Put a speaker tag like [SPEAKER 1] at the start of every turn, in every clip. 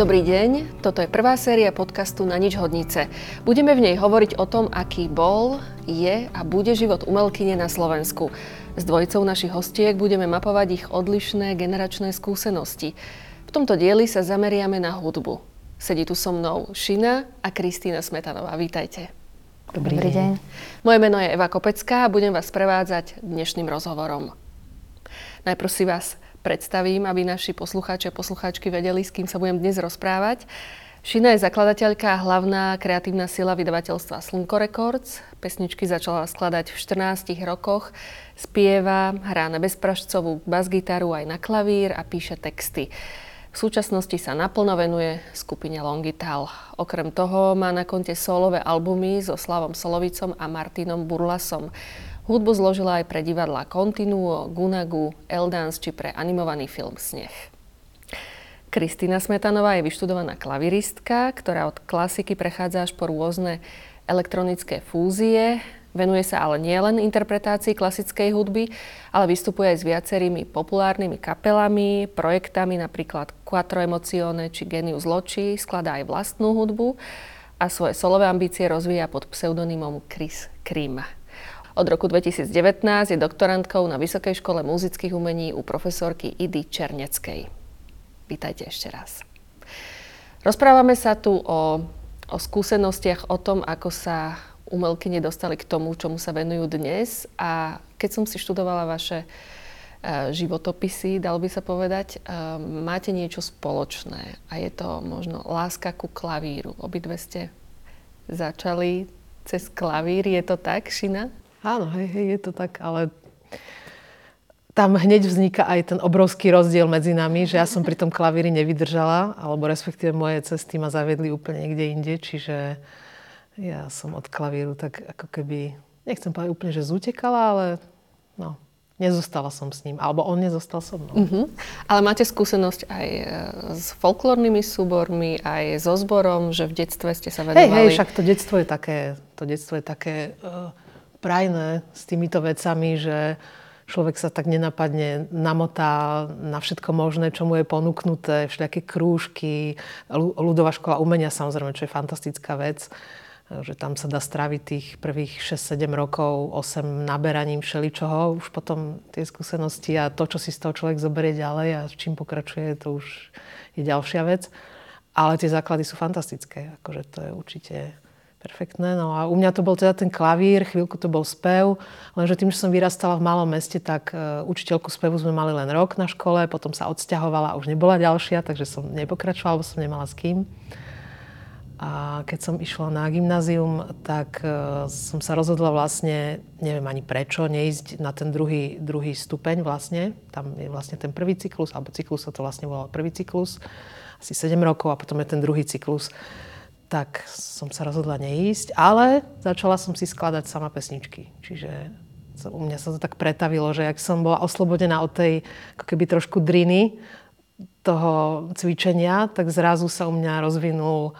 [SPEAKER 1] Dobrý deň, toto je prvá séria podcastu Na nič hodnice. Budeme v nej hovoriť o tom, aký bol, je a bude život umelkyne na Slovensku. S dvojicou našich hostiek budeme mapovať ich odlišné generačné skúsenosti. V tomto dieli sa zameriame na hudbu. Sedí tu so mnou Šina a Kristýna Smetanová. Vítajte.
[SPEAKER 2] Dobrý, Dobrý deň.
[SPEAKER 1] deň. Moje meno je Eva Kopecká a budem vás prevádzať dnešným rozhovorom. Najprv si vás predstavím, aby naši poslucháči a poslucháčky vedeli, s kým sa budem dnes rozprávať. Šina je zakladateľka a hlavná kreatívna sila vydavateľstva Slnko Records. Pesničky začala skladať v 14 rokoch. Spieva, hrá na bezpražcovú basgitaru aj na klavír a píše texty. V súčasnosti sa naplno venuje skupine Longital. Okrem toho má na konte solové albumy so Slavom Solovicom a Martinom Burlasom. Hudbu zložila aj pre divadla Continuo, Gunagu, Eldance či pre animovaný film Sneh. Kristýna Smetanová je vyštudovaná klaviristka, ktorá od klasiky prechádza až po rôzne elektronické fúzie. Venuje sa ale nielen interpretácii klasickej hudby, ale vystupuje aj s viacerými populárnymi kapelami, projektami napríklad Quattro Emozione či Genius Loci, skladá aj vlastnú hudbu a svoje solové ambície rozvíja pod pseudonymom Chris Krima. Od roku 2019 je doktorantkou na Vysokej škole muzických umení u profesorky Idy Černeckej. Vítajte ešte raz. Rozprávame sa tu o, o skúsenostiach o tom, ako sa umelky nedostali k tomu, čomu sa venujú dnes. A keď som si študovala vaše uh, životopisy, dal by sa povedať, uh, máte niečo spoločné. A je to možno láska ku klavíru. Obidve ste začali cez klavír. Je to tak, Šina?
[SPEAKER 2] Áno, hej, hej, je to tak, ale tam hneď vzniká aj ten obrovský rozdiel medzi nami, že ja som pri tom klavíri nevydržala, alebo respektíve moje cesty ma zaviedli úplne niekde inde, čiže ja som od klavíru tak ako keby, nechcem povedať úplne, že zutekala, ale no, nezostala som s ním, alebo on nezostal so mnou. Uh-huh.
[SPEAKER 1] Ale máte skúsenosť aj e, s folklórnymi súbormi, aj so zborom, že v detstve ste sa venovali...
[SPEAKER 2] Hej, hej, však to detstvo je také, to detstvo je také uh, prajné s týmito vecami, že človek sa tak nenapadne namotá na všetko možné, čo mu je ponúknuté, všelijaké krúžky, ľudová škola umenia samozrejme, čo je fantastická vec, že tam sa dá straviť tých prvých 6-7 rokov 8 naberaním všeličoho, už potom tie skúsenosti a to, čo si z toho človek zoberie ďalej a s čím pokračuje, to už je ďalšia vec. Ale tie základy sú fantastické, akože to je určite Perfektné. No a u mňa to bol teda ten klavír, chvíľku to bol spev, lenže tým, že som vyrastala v malom meste, tak uh, učiteľku spevu sme mali len rok na škole, potom sa odsťahovala a už nebola ďalšia, takže som nepokračovala, lebo som nemala s kým. A keď som išla na gymnázium, tak uh, som sa rozhodla vlastne, neviem ani prečo, neísť na ten druhý, druhý stupeň vlastne. Tam je vlastne ten prvý cyklus, alebo cyklus sa to vlastne volal prvý cyklus, asi 7 rokov a potom je ten druhý cyklus tak som sa rozhodla neísť, ale začala som si skladať sama pesničky. Čiže u mňa sa to tak pretavilo, že ak som bola oslobodená od tej ako keby trošku driny toho cvičenia, tak zrazu sa u mňa rozvinul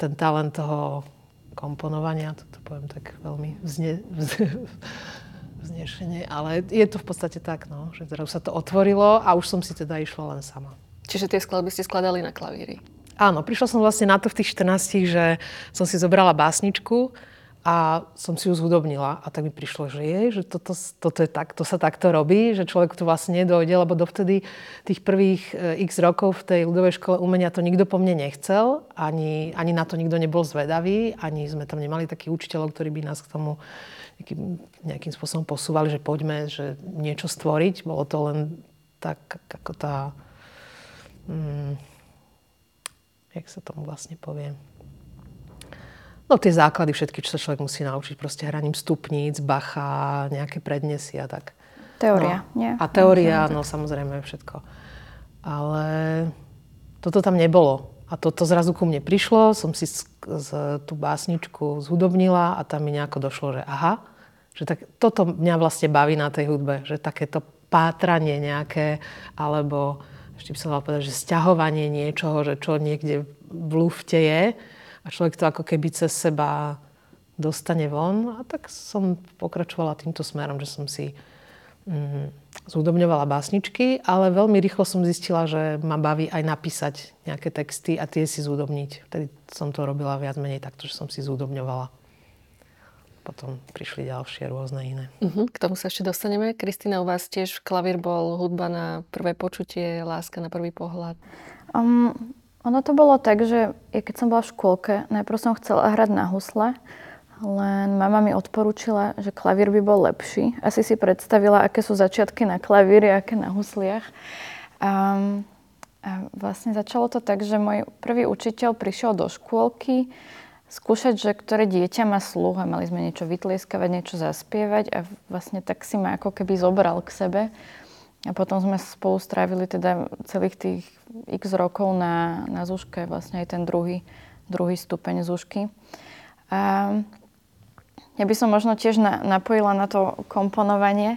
[SPEAKER 2] ten talent toho komponovania, to poviem tak veľmi vzne, vznešenie, ale je to v podstate tak, no, že zrazu sa to otvorilo a už som si teda išla len sama.
[SPEAKER 1] Čiže tie skladby ste skladali na klavíri?
[SPEAKER 2] Áno, prišla som vlastne na to v tých 14, že som si zobrala básničku a som si ju zhudobnila. A tak mi prišlo, že je, že toto, toto je tak, to sa takto robí, že človek to vlastne nedojde, lebo dovtedy tých prvých e, x rokov v tej ľudovej škole umenia to nikto po mne nechcel, ani, ani na to nikto nebol zvedavý, ani sme tam nemali takých učiteľov, ktorí by nás k tomu nejakým, nejakým spôsobom posúvali, že poďme, že niečo stvoriť. Bolo to len tak, ako tá... Mm, jak sa tomu vlastne povie. No tie základy všetky, čo sa človek musí naučiť, proste hraním stupníc, bacha, nejaké prednesy a tak.
[SPEAKER 3] Teória,
[SPEAKER 2] no. nie? A teória, no samozrejme všetko. Ale toto tam nebolo. A toto zrazu ku mne prišlo, som si z, z, tú básničku zhudobnila a tam mi nejako došlo, že aha, že tak, toto mňa vlastne baví na tej hudbe, že takéto pátranie nejaké, alebo ešte by som mala povedať, že stiahovanie niečoho, že čo niekde v lufte je a človek to ako keby cez seba dostane von. A tak som pokračovala týmto smerom, že som si mm, zúdobňovala básničky, ale veľmi rýchlo som zistila, že ma baví aj napísať nejaké texty a tie si zúdobniť. Vtedy som to robila viac menej takto, že som si zúdobňovala. Potom prišli ďalšie rôzne iné.
[SPEAKER 1] Uh-huh, k tomu sa ešte dostaneme. Kristina, u vás tiež klavír bol hudba na prvé počutie, láska na prvý pohľad?
[SPEAKER 3] Um, ono to bolo tak, že keď som bola v škôlke, najprv som chcela hrať na husle, len mama mi odporúčila, že klavír by bol lepší. Asi si predstavila, aké sú začiatky na klavíri, aké na husliach. A, a vlastne začalo to tak, že môj prvý učiteľ prišiel do škôlky skúšať, že ktoré dieťa má sluch a mali sme niečo vytlieskavať, niečo zaspievať a vlastne tak si ma ako keby zobral k sebe. A potom sme spolu strávili teda celých tých x rokov na, na zúške, vlastne aj ten druhý, druhý stupeň zúšky. A ja by som možno tiež na, napojila na to komponovanie,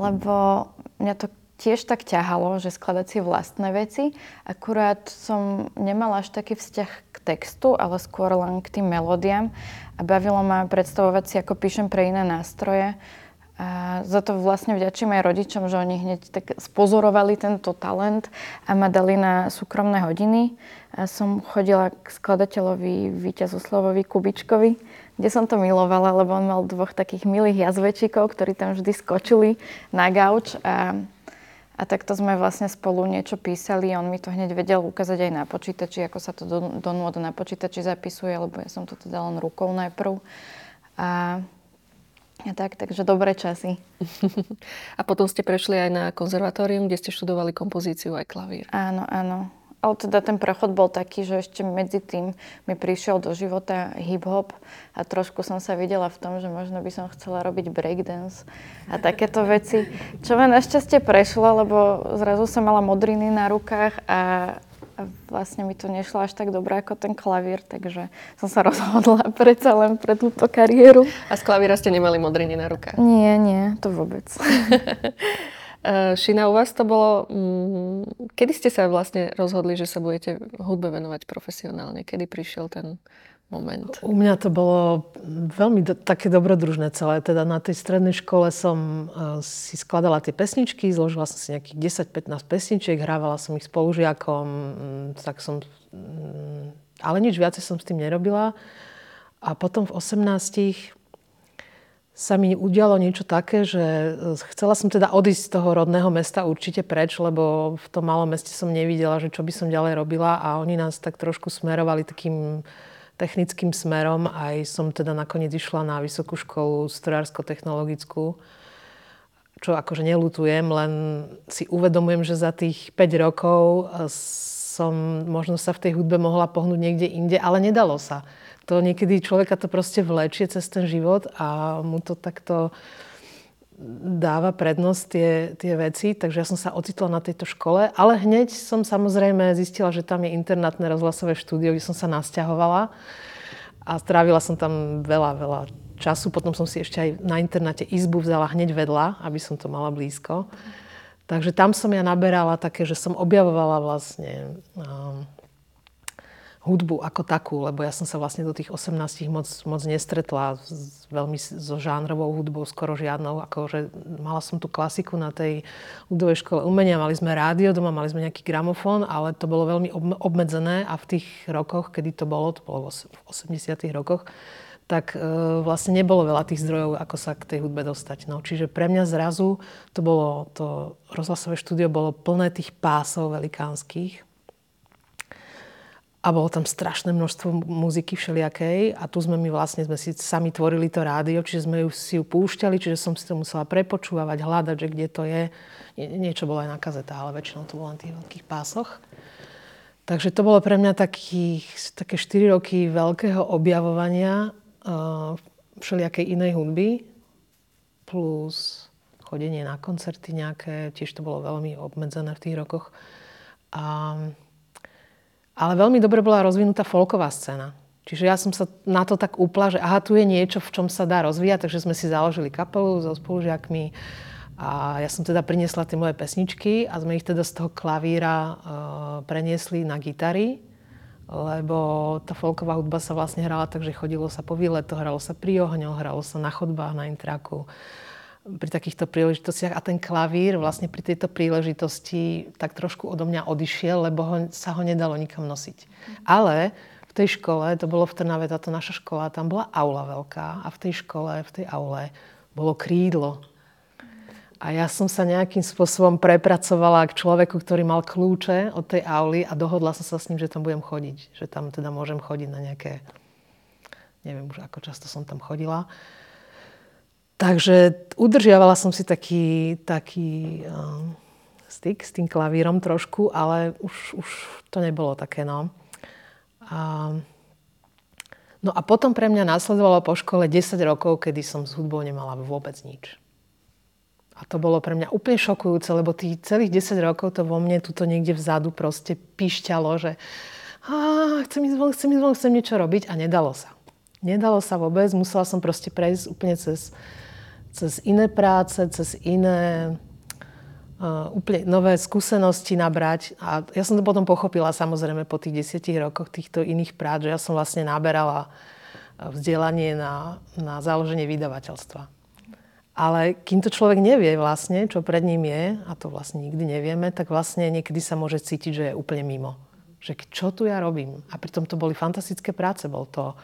[SPEAKER 3] lebo mňa to tiež tak ťahalo, že skladať si vlastné veci. Akurát som nemala až taký vzťah textu, ale skôr len k tým melódiám. A bavilo ma predstavovať si, ako píšem pre iné nástroje. A za to vlastne vďačím aj rodičom, že oni hneď tak spozorovali tento talent a ma dali na súkromné hodiny. A som chodila k skladateľovi Víťazoslavovi Kubičkovi, kde som to milovala, lebo on mal dvoch takých milých jazvečíkov, ktorí tam vždy skočili na gauč a, a takto sme vlastne spolu niečo písali. On mi to hneď vedel ukázať aj na počítači, ako sa to do, do nôd na počítači zapisuje, lebo ja som to teda len rukou najprv. A a tak, takže dobré časy.
[SPEAKER 1] a potom ste prešli aj na konzervatórium, kde ste študovali kompozíciu aj klavír.
[SPEAKER 3] Áno, áno. Ale teda ten prechod bol taký, že ešte medzi tým mi prišiel do života hip-hop a trošku som sa videla v tom, že možno by som chcela robiť breakdance a takéto veci. Čo ma našťastie prešlo, lebo zrazu som mala modriny na rukách a, a vlastne mi to nešlo až tak dobre ako ten klavír, takže som sa rozhodla predsa len pre túto kariéru.
[SPEAKER 1] A z klavíra ste nemali modriny na rukách?
[SPEAKER 3] Nie, nie, to vôbec.
[SPEAKER 1] Eh, Šina, u vás to bolo... Mm, kedy ste sa vlastne rozhodli, že sa budete hudbe venovať profesionálne? Kedy prišiel ten moment?
[SPEAKER 2] U mňa to bolo veľmi do, také dobrodružné celé. Teda na tej strednej škole som uh, si skladala tie pesničky, zložila som si nejakých 10-15 pesničiek, hrávala som ich spolužiakom, mm, tak som... Mm, ale nič viacej som s tým nerobila. A potom v 18 sa mi udialo niečo také, že e, chcela som teda odísť z toho rodného mesta určite preč, lebo v tom malom meste som nevidela, že čo by som ďalej robila a oni nás tak trošku smerovali takým technickým smerom. Aj som teda nakoniec išla na vysokú školu strojársko-technologickú, čo akože nelutujem, len si uvedomujem, že za tých 5 rokov e, som možno sa v tej hudbe mohla pohnúť niekde inde, ale nedalo sa to niekedy človeka to proste vlečie cez ten život a mu to takto dáva prednosť tie, tie veci, takže ja som sa ocitla na tejto škole, ale hneď som samozrejme zistila, že tam je internátne rozhlasové štúdio, kde som sa nasťahovala a strávila som tam veľa, veľa času. Potom som si ešte aj na internáte izbu vzala hneď vedľa, aby som to mala blízko. Takže tam som ja naberala také, že som objavovala vlastne um, hudbu ako takú, lebo ja som sa vlastne do tých 18 moc, moc nestretla s, veľmi so žánrovou hudbou, skoro žiadnou. Akože mala som tú klasiku na tej ľudovej škole umenia, mali sme rádio doma, mali sme nejaký gramofón, ale to bolo veľmi obmedzené a v tých rokoch, kedy to bolo, to bolo v 80 rokoch, tak e, vlastne nebolo veľa tých zdrojov, ako sa k tej hudbe dostať. No, čiže pre mňa zrazu to bolo, to rozhlasové štúdio bolo plné tých pásov velikánskych a bolo tam strašné množstvo muziky všelijakej a tu sme my vlastne, sme si sami tvorili to rádio, čiže sme ju, si ju púšťali, čiže som si to musela prepočúvať, hľadať, že kde to je. Nie, niečo bolo aj na kazeta, ale väčšinou to bolo na tých veľkých pásoch. Takže to bolo pre mňa takých, také 4 roky veľkého objavovania uh, všelijakej inej hudby plus chodenie na koncerty nejaké, tiež to bolo veľmi obmedzené v tých rokoch. A ale veľmi dobre bola rozvinutá folková scéna. Čiže ja som sa na to tak upla, že aha, tu je niečo, v čom sa dá rozvíjať, takže sme si založili kapelu so spolužiakmi a ja som teda priniesla tie moje pesničky a sme ich teda z toho klavíra uh, preniesli na gitary, lebo tá folková hudba sa vlastne hrala tak, že chodilo sa po výleto, hralo sa pri ohňoch, hralo sa na chodbách, na intraku. Pri takýchto príležitostiach a ten klavír vlastne pri tejto príležitosti tak trošku odo mňa odišiel, lebo ho, sa ho nedalo nikam nosiť. Ale v tej škole, to bolo v Trnave, táto naša škola, tam bola aula veľká a v tej škole, v tej aule bolo krídlo. A ja som sa nejakým spôsobom prepracovala k človeku, ktorý mal kľúče od tej auly a dohodla som sa s ním, že tam budem chodiť. Že tam teda môžem chodiť na nejaké... Neviem už, ako často som tam chodila. Takže udržiavala som si taký, taký um, styk s tým klavírom trošku, ale už, už to nebolo také, no. A, no a potom pre mňa následovalo po škole 10 rokov, kedy som s hudbou nemala vôbec nič. A to bolo pre mňa úplne šokujúce, lebo tých celých 10 rokov to vo mne tuto niekde vzadu proste píšťalo, že a, chcem ísť von, chcem ísť von, chcem niečo robiť a nedalo sa. Nedalo sa vôbec, musela som proste prejsť úplne cez cez iné práce, cez iné uh, úplne nové skúsenosti nabrať. A ja som to potom pochopila samozrejme po tých desiatich rokoch týchto iných prác, že ja som vlastne naberala vzdelanie na, na založenie vydavateľstva. Ale kým to človek nevie vlastne, čo pred ním je, a to vlastne nikdy nevieme, tak vlastne niekedy sa môže cítiť, že je úplne mimo. Že čo tu ja robím? A pritom to boli fantastické práce. Bol to,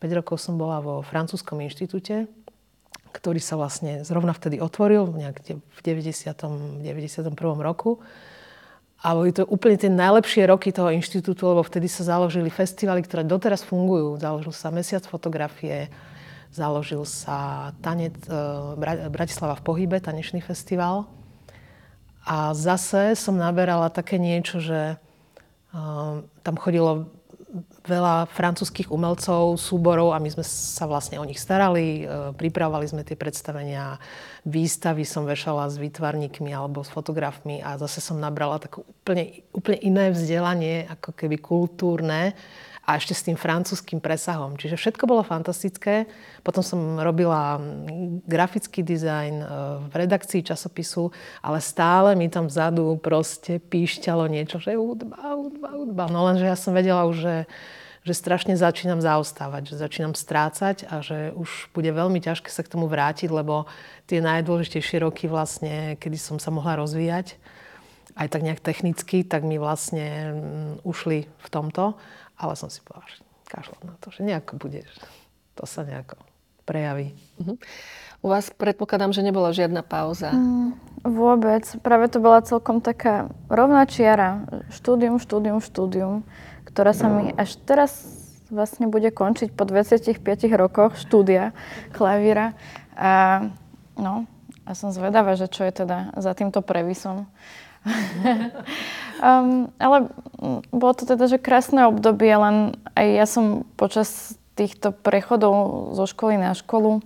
[SPEAKER 2] 5 rokov som bola vo francúzskom inštitúte, ktorý sa vlastne zrovna vtedy otvoril, nejak v 90. 91. roku. A boli to úplne tie najlepšie roky toho inštitútu, lebo vtedy sa založili festivaly, ktoré doteraz fungujú. Založil sa Mesiac fotografie, založil sa tanec, e, Bratislava v pohybe, tanečný festival. A zase som naberala také niečo, že e, tam chodilo veľa francúzských umelcov, súborov a my sme sa vlastne o nich starali. E, pripravovali sme tie predstavenia, výstavy som vešala s výtvarníkmi alebo s fotografmi a zase som nabrala také úplne, úplne iné vzdelanie, ako keby kultúrne a ešte s tým francúzským presahom. Čiže všetko bolo fantastické. Potom som robila grafický dizajn e, v redakcii časopisu, ale stále mi tam vzadu proste píšťalo niečo, že hudba, hudba, hudba. No lenže ja som vedela už, že že strašne začínam zaostávať, že začínam strácať a že už bude veľmi ťažké sa k tomu vrátiť, lebo tie najdôležitejšie roky vlastne, kedy som sa mohla rozvíjať, aj tak nejak technicky, tak mi vlastne mm, ušli v tomto. Ale som si povedala, že kašľať na to, že nejako bude, to sa nejako prejaví.
[SPEAKER 1] Uh-huh. U vás predpokladám, že nebola žiadna pauza. Mm,
[SPEAKER 3] vôbec. Práve to bola celkom taká rovná čiara. Štúdium, štúdium, štúdium, ktorá sa mi až teraz vlastne bude končiť po 25 rokoch štúdia klavíra. A, no, a som zvedavá, že čo je teda za týmto previsom. um, ale bolo to teda, že krásne obdobie, len aj ja som počas týchto prechodov zo školy na školu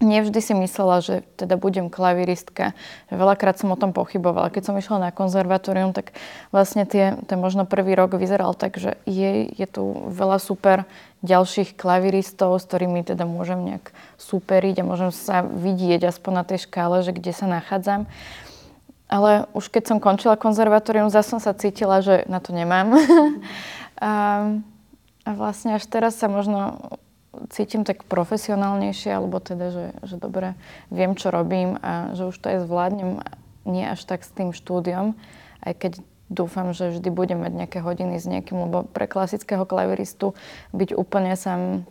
[SPEAKER 3] nevždy si myslela, že teda budem klaviristka. Veľakrát som o tom pochybovala. Keď som išla na konzervatórium, tak vlastne tie, ten možno prvý rok vyzeral tak, že je, je tu veľa super ďalších klaviristov, s ktorými teda môžem nejak superiť a môžem sa vidieť aspoň na tej škále, že kde sa nachádzam. Ale už keď som končila konzervatórium, zase som sa cítila, že na to nemám. a, a vlastne až teraz sa možno cítim tak profesionálnejšie, alebo teda, že, že dobre viem, čo robím a že už to aj zvládnem nie až tak s tým štúdiom, aj keď dúfam, že vždy budem mať nejaké hodiny s niekým, lebo pre klasického klaviristu byť úplne sám,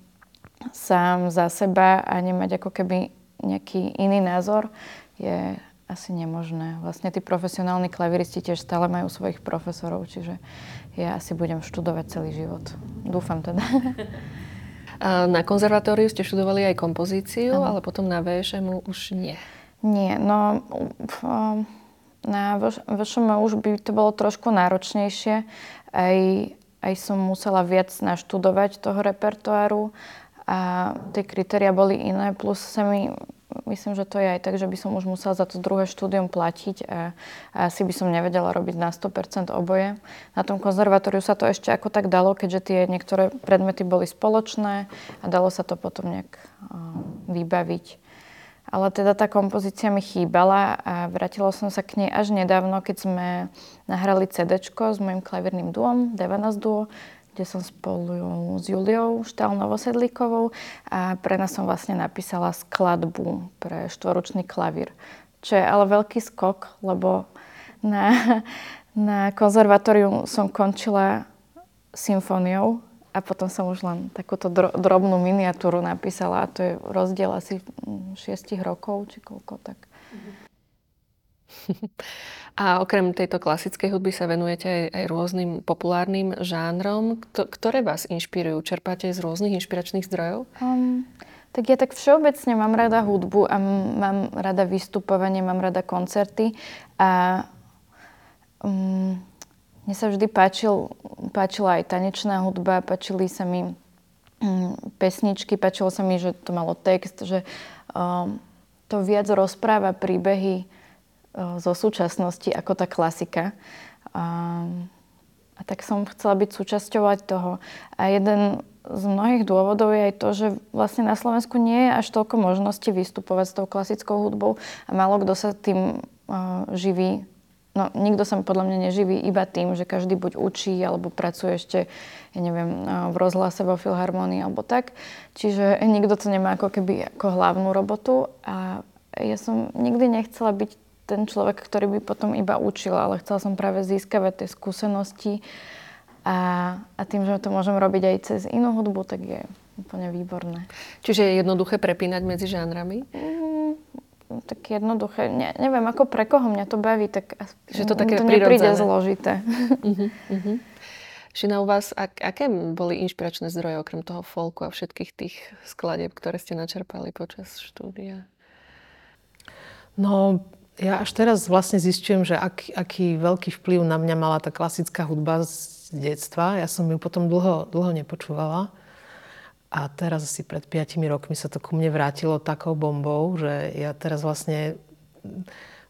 [SPEAKER 3] sám za seba a nemať ako keby nejaký iný názor je asi nemožné. Vlastne tí profesionálni klaviristi tiež stále majú svojich profesorov, čiže ja asi budem študovať celý život. Dúfam teda.
[SPEAKER 1] Na konzervatóriu ste študovali aj kompozíciu, ano. ale potom na VŠM už nie.
[SPEAKER 3] Nie, no na VŠM už by to bolo trošku náročnejšie. Aj, aj som musela viac naštudovať toho repertoáru a tie kritéria boli iné, plus sa mi myslím, že to je aj tak, že by som už musela za to druhé štúdium platiť a, a asi by som nevedela robiť na 100% oboje. Na tom konzervatóriu sa to ešte ako tak dalo, keďže tie niektoré predmety boli spoločné a dalo sa to potom nejak vybaviť. Ale teda tá kompozícia mi chýbala a vrátila som sa k nej až nedávno, keď sme nahrali CD s mojim klavírnym duom, Devanas duo, kde som spolu s Juliou Štál Novosedlíkovou a pre nás som vlastne napísala skladbu pre štvoročný klavír. Čo je ale veľký skok, lebo na, na konzervatóriu som končila symfóniou a potom som už len takúto drobnú miniatúru napísala a to je rozdiel asi 6 rokov, či koľko tak.
[SPEAKER 1] A okrem tejto klasickej hudby sa venujete aj, aj rôznym populárnym žánrom, ktoré vás inšpirujú? Čerpáte z rôznych inšpiračných zdrojov? Um,
[SPEAKER 3] tak ja tak všeobecne mám rada hudbu a mám rada vystupovanie, mám rada koncerty a um, mne sa vždy páčil, páčila aj tanečná hudba, páčili sa mi um, pesničky, páčilo sa mi, že to malo text, že um, to viac rozpráva príbehy zo súčasnosti ako tá klasika. A, a tak som chcela byť súčasťou toho. A jeden z mnohých dôvodov je aj to, že vlastne na Slovensku nie je až toľko možností vystupovať s tou klasickou hudbou a málo kto sa tým uh, živí. No, nikto sa podľa mňa neživí iba tým, že každý buď učí alebo pracuje ešte, ja neviem, v rozhlase vo filharmonii alebo tak. Čiže nikto to nemá ako keby ako hlavnú robotu a ja som nikdy nechcela byť ten človek, ktorý by potom iba učil, ale chcela som práve získavať tie skúsenosti a, a tým, že to môžem robiť aj cez inú hudbu, tak je úplne výborné.
[SPEAKER 1] Čiže je jednoduché prepínať medzi žánrami? Mm,
[SPEAKER 3] tak jednoduché. Ne, neviem, ako pre koho mňa to baví, tak
[SPEAKER 1] že to, také
[SPEAKER 3] to nepríde zložité.
[SPEAKER 1] Uh-huh, uh-huh. Šina, u vás, ak, aké boli inšpiračné zdroje okrem toho folku a všetkých tých skladeb, ktoré ste načerpali počas štúdia?
[SPEAKER 2] No, ja až teraz vlastne zistujem, že ak, aký veľký vplyv na mňa mala tá klasická hudba z detstva. Ja som ju potom dlho, dlho nepočúvala. A teraz asi pred 5 rokmi sa to ku mne vrátilo takou bombou, že ja teraz vlastne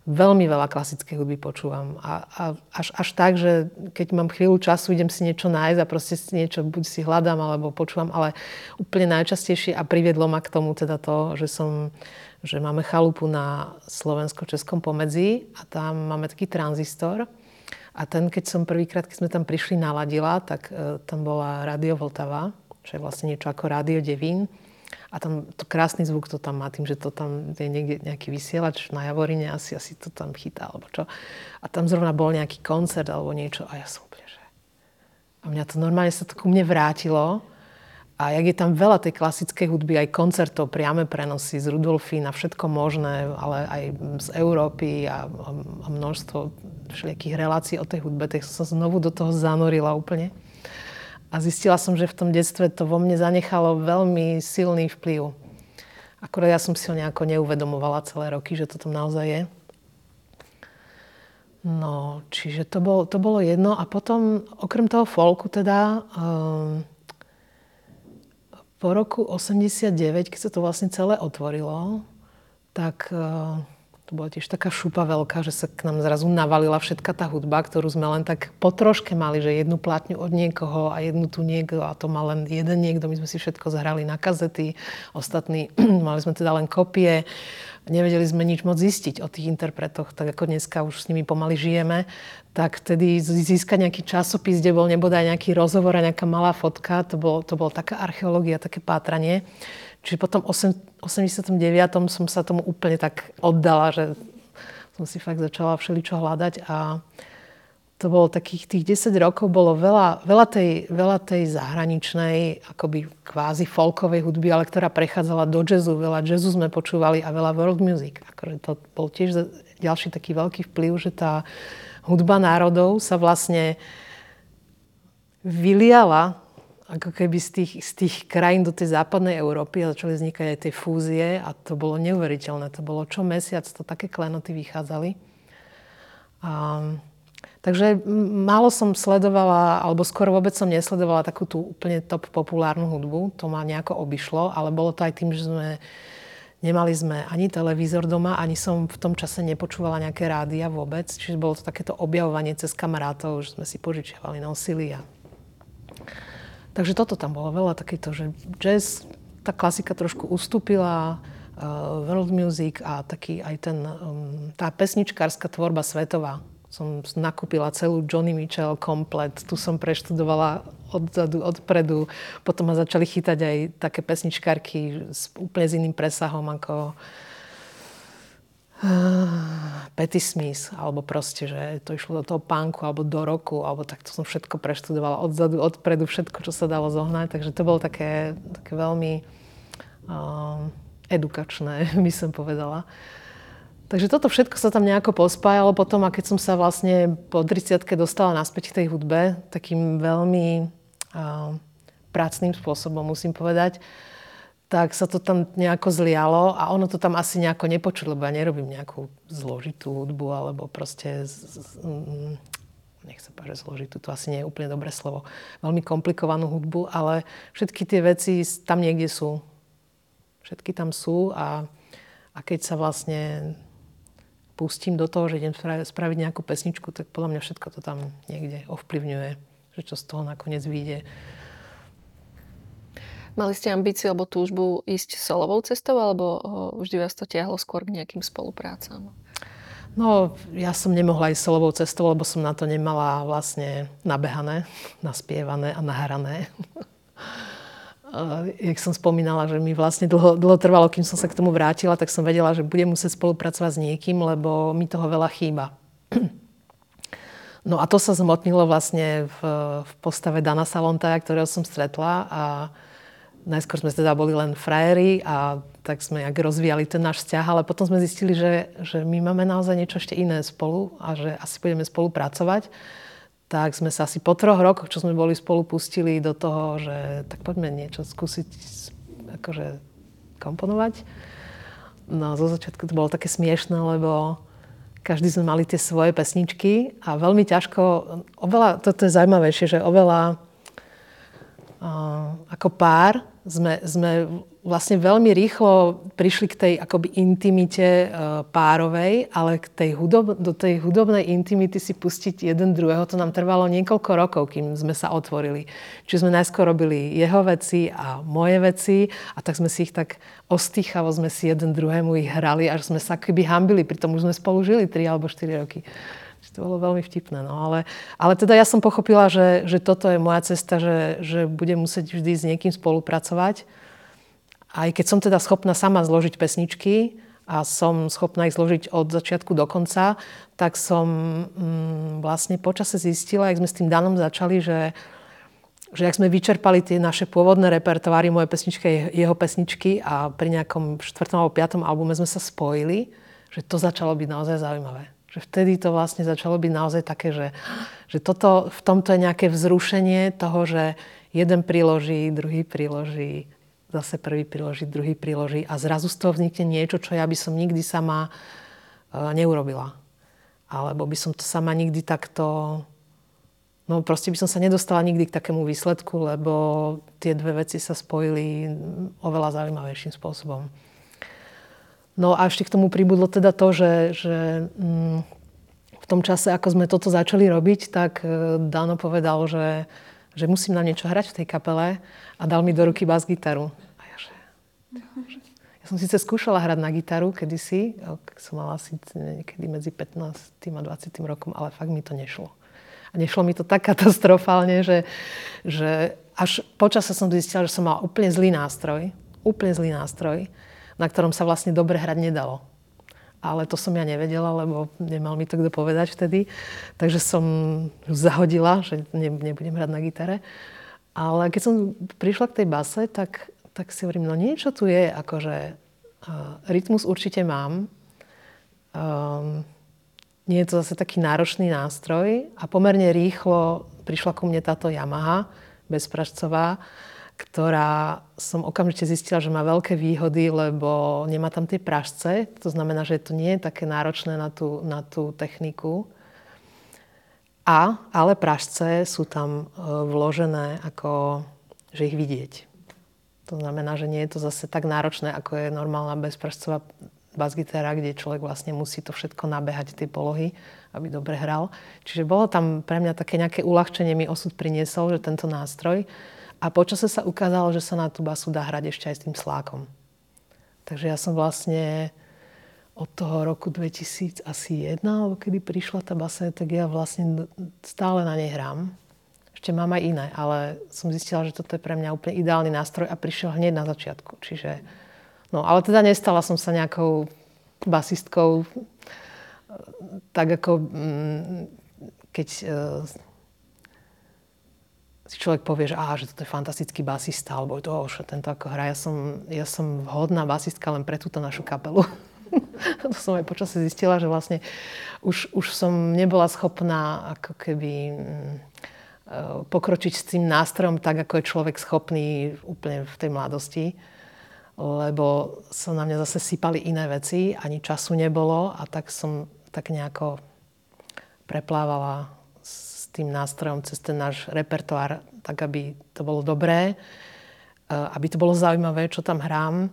[SPEAKER 2] veľmi veľa klasickej hudby počúvam. A, a až, až tak, že keď mám chvíľu času, idem si niečo nájsť a proste si niečo buď si hľadám, alebo počúvam, ale úplne najčastejšie a priviedlo ma k tomu teda to, že som že máme chalupu na slovensko-českom pomedzi a tam máme taký tranzistor. A ten, keď som prvýkrát, keď sme tam prišli, naladila, tak e, tam bola Radio Vltava, čo je vlastne niečo ako Radio Devín. A tam to krásny zvuk to tam má, tým, že to tam je niekde nejaký vysielač na Javorine, asi, asi to tam chytá, alebo čo. A tam zrovna bol nejaký koncert alebo niečo a ja som úplne, že... A mňa to normálne sa to ku mne vrátilo a jak je tam veľa tej klasickej hudby, aj koncertov, priame prenosy z Rudolfy na všetko možné, ale aj z Európy a, a množstvo všelijakých relácií o tej hudbe, tak som sa znovu do toho zanorila úplne. A zistila som, že v tom detstve to vo mne zanechalo veľmi silný vplyv. Akorát ja som si ho nejako neuvedomovala celé roky, že to tam naozaj je. No, čiže to bolo, to bolo jedno. A potom, okrem toho folku teda, um, po roku 89, keď sa to vlastne celé otvorilo, tak uh, to bola tiež taká šupa veľká, že sa k nám zrazu navalila všetka tá hudba, ktorú sme len tak potroške mali, že jednu plátňu od niekoho a jednu tu niekto a to mal len jeden niekto. My sme si všetko zahrali na kazety, ostatní mali sme teda len kopie. Nevedeli sme nič moc zistiť o tých interpretoch, tak ako dneska už s nimi pomaly žijeme tak vtedy získať nejaký časopis, kde bol nebodaj nejaký rozhovor a nejaká malá fotka, to bolo, to bolo taká archeológia, také pátranie. Čiže potom v 89. som sa tomu úplne tak oddala, že som si fakt začala všeličo hľadať a to bolo takých tých 10 rokov, bolo veľa, veľa, tej, veľa tej zahraničnej, akoby kvázi folkovej hudby, ale ktorá prechádzala do jazzu. Veľa jazzu sme počúvali a veľa world music. Akože to bol tiež ďalší taký veľký vplyv, že tá hudba národov sa vlastne vyliala ako keby z tých, z tých krajín do tej západnej Európy začali vznikať aj tie fúzie a to bolo neuveriteľné. To bolo čo mesiac, to také klenoty vychádzali. A, takže málo som sledovala, alebo skoro vôbec som nesledovala takú tú úplne top populárnu hudbu. To ma nejako obišlo, ale bolo to aj tým, že sme Nemali sme ani televízor doma, ani som v tom čase nepočúvala nejaké rádia vôbec. Čiže bolo to takéto objavovanie cez kamarátov, že sme si požičiavali, nosili. A... Takže toto tam bolo veľa takéto, že jazz, tá klasika trošku ustúpila, uh, world music a taký aj ten, um, tá pesničkárska tvorba svetová som nakúpila celú Johnny Mitchell komplet. Tu som preštudovala odzadu, odpredu. Potom ma začali chytať aj také pesničkárky s úplne s iným presahom ako Petty Smith, alebo proste, že to išlo do toho punku, alebo do roku, alebo tak to som všetko preštudovala odzadu, odpredu, všetko, čo sa dalo zohnať. Takže to bolo také, také veľmi uh, edukačné, by som povedala. Takže toto všetko sa tam nejako pospájalo potom a keď som sa vlastne po 30 dostala naspäť k tej hudbe, takým veľmi uh, prácným spôsobom musím povedať, tak sa to tam nejako zlialo a ono to tam asi nejako nepočulo, lebo ja nerobím nejakú zložitú hudbu alebo proste z, z, mm, nechcem povedať zložitú, to asi nie je úplne dobré slovo, veľmi komplikovanú hudbu, ale všetky tie veci tam niekde sú. Všetky tam sú a, a keď sa vlastne pustím do toho, že idem spraviť nejakú pesničku, tak podľa mňa všetko to tam niekde ovplyvňuje, že čo z toho nakoniec vyjde.
[SPEAKER 1] Mali ste ambíciu alebo túžbu ísť solovou cestou, alebo vždy vás to tiahlo skôr k nejakým spoluprácam?
[SPEAKER 2] No, ja som nemohla ísť solovou cestou, lebo som na to nemala vlastne nabehané, naspievané a nahrané. jak som spomínala, že mi vlastne dlho, dlho trvalo, kým som sa k tomu vrátila, tak som vedela, že budem musieť spolupracovať s niekým, lebo mi toho veľa chýba. No a to sa zmotnilo vlastne v, v postave Dana Salontaja, ktorého som stretla a najskôr sme teda boli len frajery a tak sme jak rozvíjali ten náš vzťah, ale potom sme zistili, že, že my máme naozaj niečo ešte iné spolu a že asi budeme spolupracovať tak sme sa asi po troch rokoch, čo sme boli spolu, pustili do toho, že tak poďme niečo skúsiť akože komponovať. No zo začiatku to bolo také smiešné, lebo každý sme mali tie svoje pesničky a veľmi ťažko, oveľa, toto je zaujímavejšie, že oveľa ako pár sme, sme vlastne veľmi rýchlo prišli k tej akoby intimite e, párovej, ale k tej hudob, do tej hudobnej intimity si pustiť jeden druhého, to nám trvalo niekoľko rokov, kým sme sa otvorili. Čiže sme najskôr robili jeho veci a moje veci a tak sme si ich tak ostýchavo sme si jeden druhému ich hrali, až sme sa akoby hambili, pritom už sme spolu žili 3 alebo 4 roky. To bolo veľmi vtipné. No. Ale, ale teda ja som pochopila, že, že toto je moja cesta, že, že budem musieť vždy s niekým spolupracovať aj keď som teda schopná sama zložiť pesničky a som schopná ich zložiť od začiatku do konca, tak som mm, vlastne počase zistila, ak sme s tým Danom začali, že, že ak sme vyčerpali tie naše pôvodné repertoáry, moje pesničky, jeho pesničky a pri nejakom štvrtom alebo piatom albume sme sa spojili, že to začalo byť naozaj zaujímavé. Že vtedy to vlastne začalo byť naozaj také, že, že toto, v tomto je nejaké vzrušenie toho, že jeden priloží, druhý priloží, zase prvý priloží, druhý priloží a zrazu z toho vznikne niečo, čo ja by som nikdy sama uh, neurobila. Alebo by som to sama nikdy takto... No proste by som sa nedostala nikdy k takému výsledku, lebo tie dve veci sa spojili oveľa zaujímavejším spôsobom. No a ešte k tomu pribudlo teda to, že, že mm, v tom čase, ako sme toto začali robiť, tak e, Dano povedal, že, že musím na niečo hrať v tej kapele a dal mi do ruky bas-gitaru. A ja že... Ja som síce skúšala hrať na gitaru kedysi, keď som mala asi niekedy medzi 15 a 20 rokom, ale fakt mi to nešlo. A nešlo mi to tak katastrofálne, že, že až počase som zistila, že som mala úplne zlý nástroj, úplne zlý nástroj, na ktorom sa vlastne dobre hrať nedalo. Ale to som ja nevedela, lebo nemal mi to kto povedať vtedy. Takže som zahodila, že nebudem hrať na gitare. Ale keď som prišla k tej base, tak, tak si hovorím, no niečo tu je, akože uh, rytmus určite mám. Um, nie je to zase taký náročný nástroj a pomerne rýchlo prišla ku mne táto Yamaha bezpražcová, ktorá som okamžite zistila, že má veľké výhody, lebo nemá tam tie pražce. To znamená, že to nie je také náročné na tú, na tú techniku. A, ale pražce sú tam e, vložené ako, že ich vidieť. To znamená, že nie je to zase tak náročné, ako je normálna bezpražcová basgitara, kde človek vlastne musí to všetko nabehať, tie polohy, aby dobre hral. Čiže bolo tam pre mňa také nejaké uľahčenie, mi osud priniesol, že tento nástroj. A počase sa ukázalo, že sa na tú basu dá hrať ešte aj s tým slákom. Takže ja som vlastne od toho roku 2001, alebo kedy prišla tá basa, tak ja vlastne stále na nej hrám. Ešte mám aj iné, ale som zistila, že toto je pre mňa úplne ideálny nástroj a prišiel hneď na začiatku. Čiže, no, ale teda nestala som sa nejakou basistkou, tak ako mm, keď e, si človek povie, že, á, že toto je fantastický basista, alebo to, že tento ako hra. Ja som, ja som vhodná basistka len pre túto našu kapelu. to som aj počasie zistila, že vlastne už, už som nebola schopná ako keby mm, e, pokročiť s tým nástrojom tak, ako je človek schopný úplne v tej mladosti. Lebo sa na mňa zase sypali iné veci, ani času nebolo a tak som tak nejako preplávala tým nástrojom cez ten náš repertoár, tak aby to bolo dobré, e, aby to bolo zaujímavé, čo tam hrám,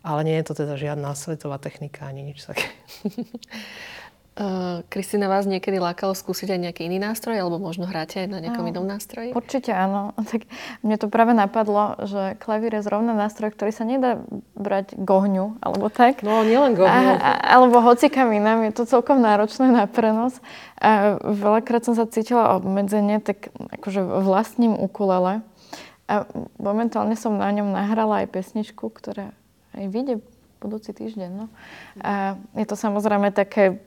[SPEAKER 2] ale nie je to teda žiadna svetová technika ani nič také.
[SPEAKER 1] Uh, Kristina, vás niekedy lákalo skúsiť aj nejaký iný nástroj, alebo možno hráte aj na nejakom inom nástroji?
[SPEAKER 3] Určite áno. Tak mne to práve napadlo, že klavír je zrovna nástroj, ktorý sa nedá brať gohňu, alebo tak.
[SPEAKER 2] No, nielen gohňu.
[SPEAKER 3] A, alebo hocikam inám. Je to celkom náročné na prenos. A veľakrát som sa cítila obmedzenie, tak akože vlastním ukulele. A momentálne som na ňom nahrala aj pesničku, ktorá aj vyjde budúci týždeň. No. A je to samozrejme také,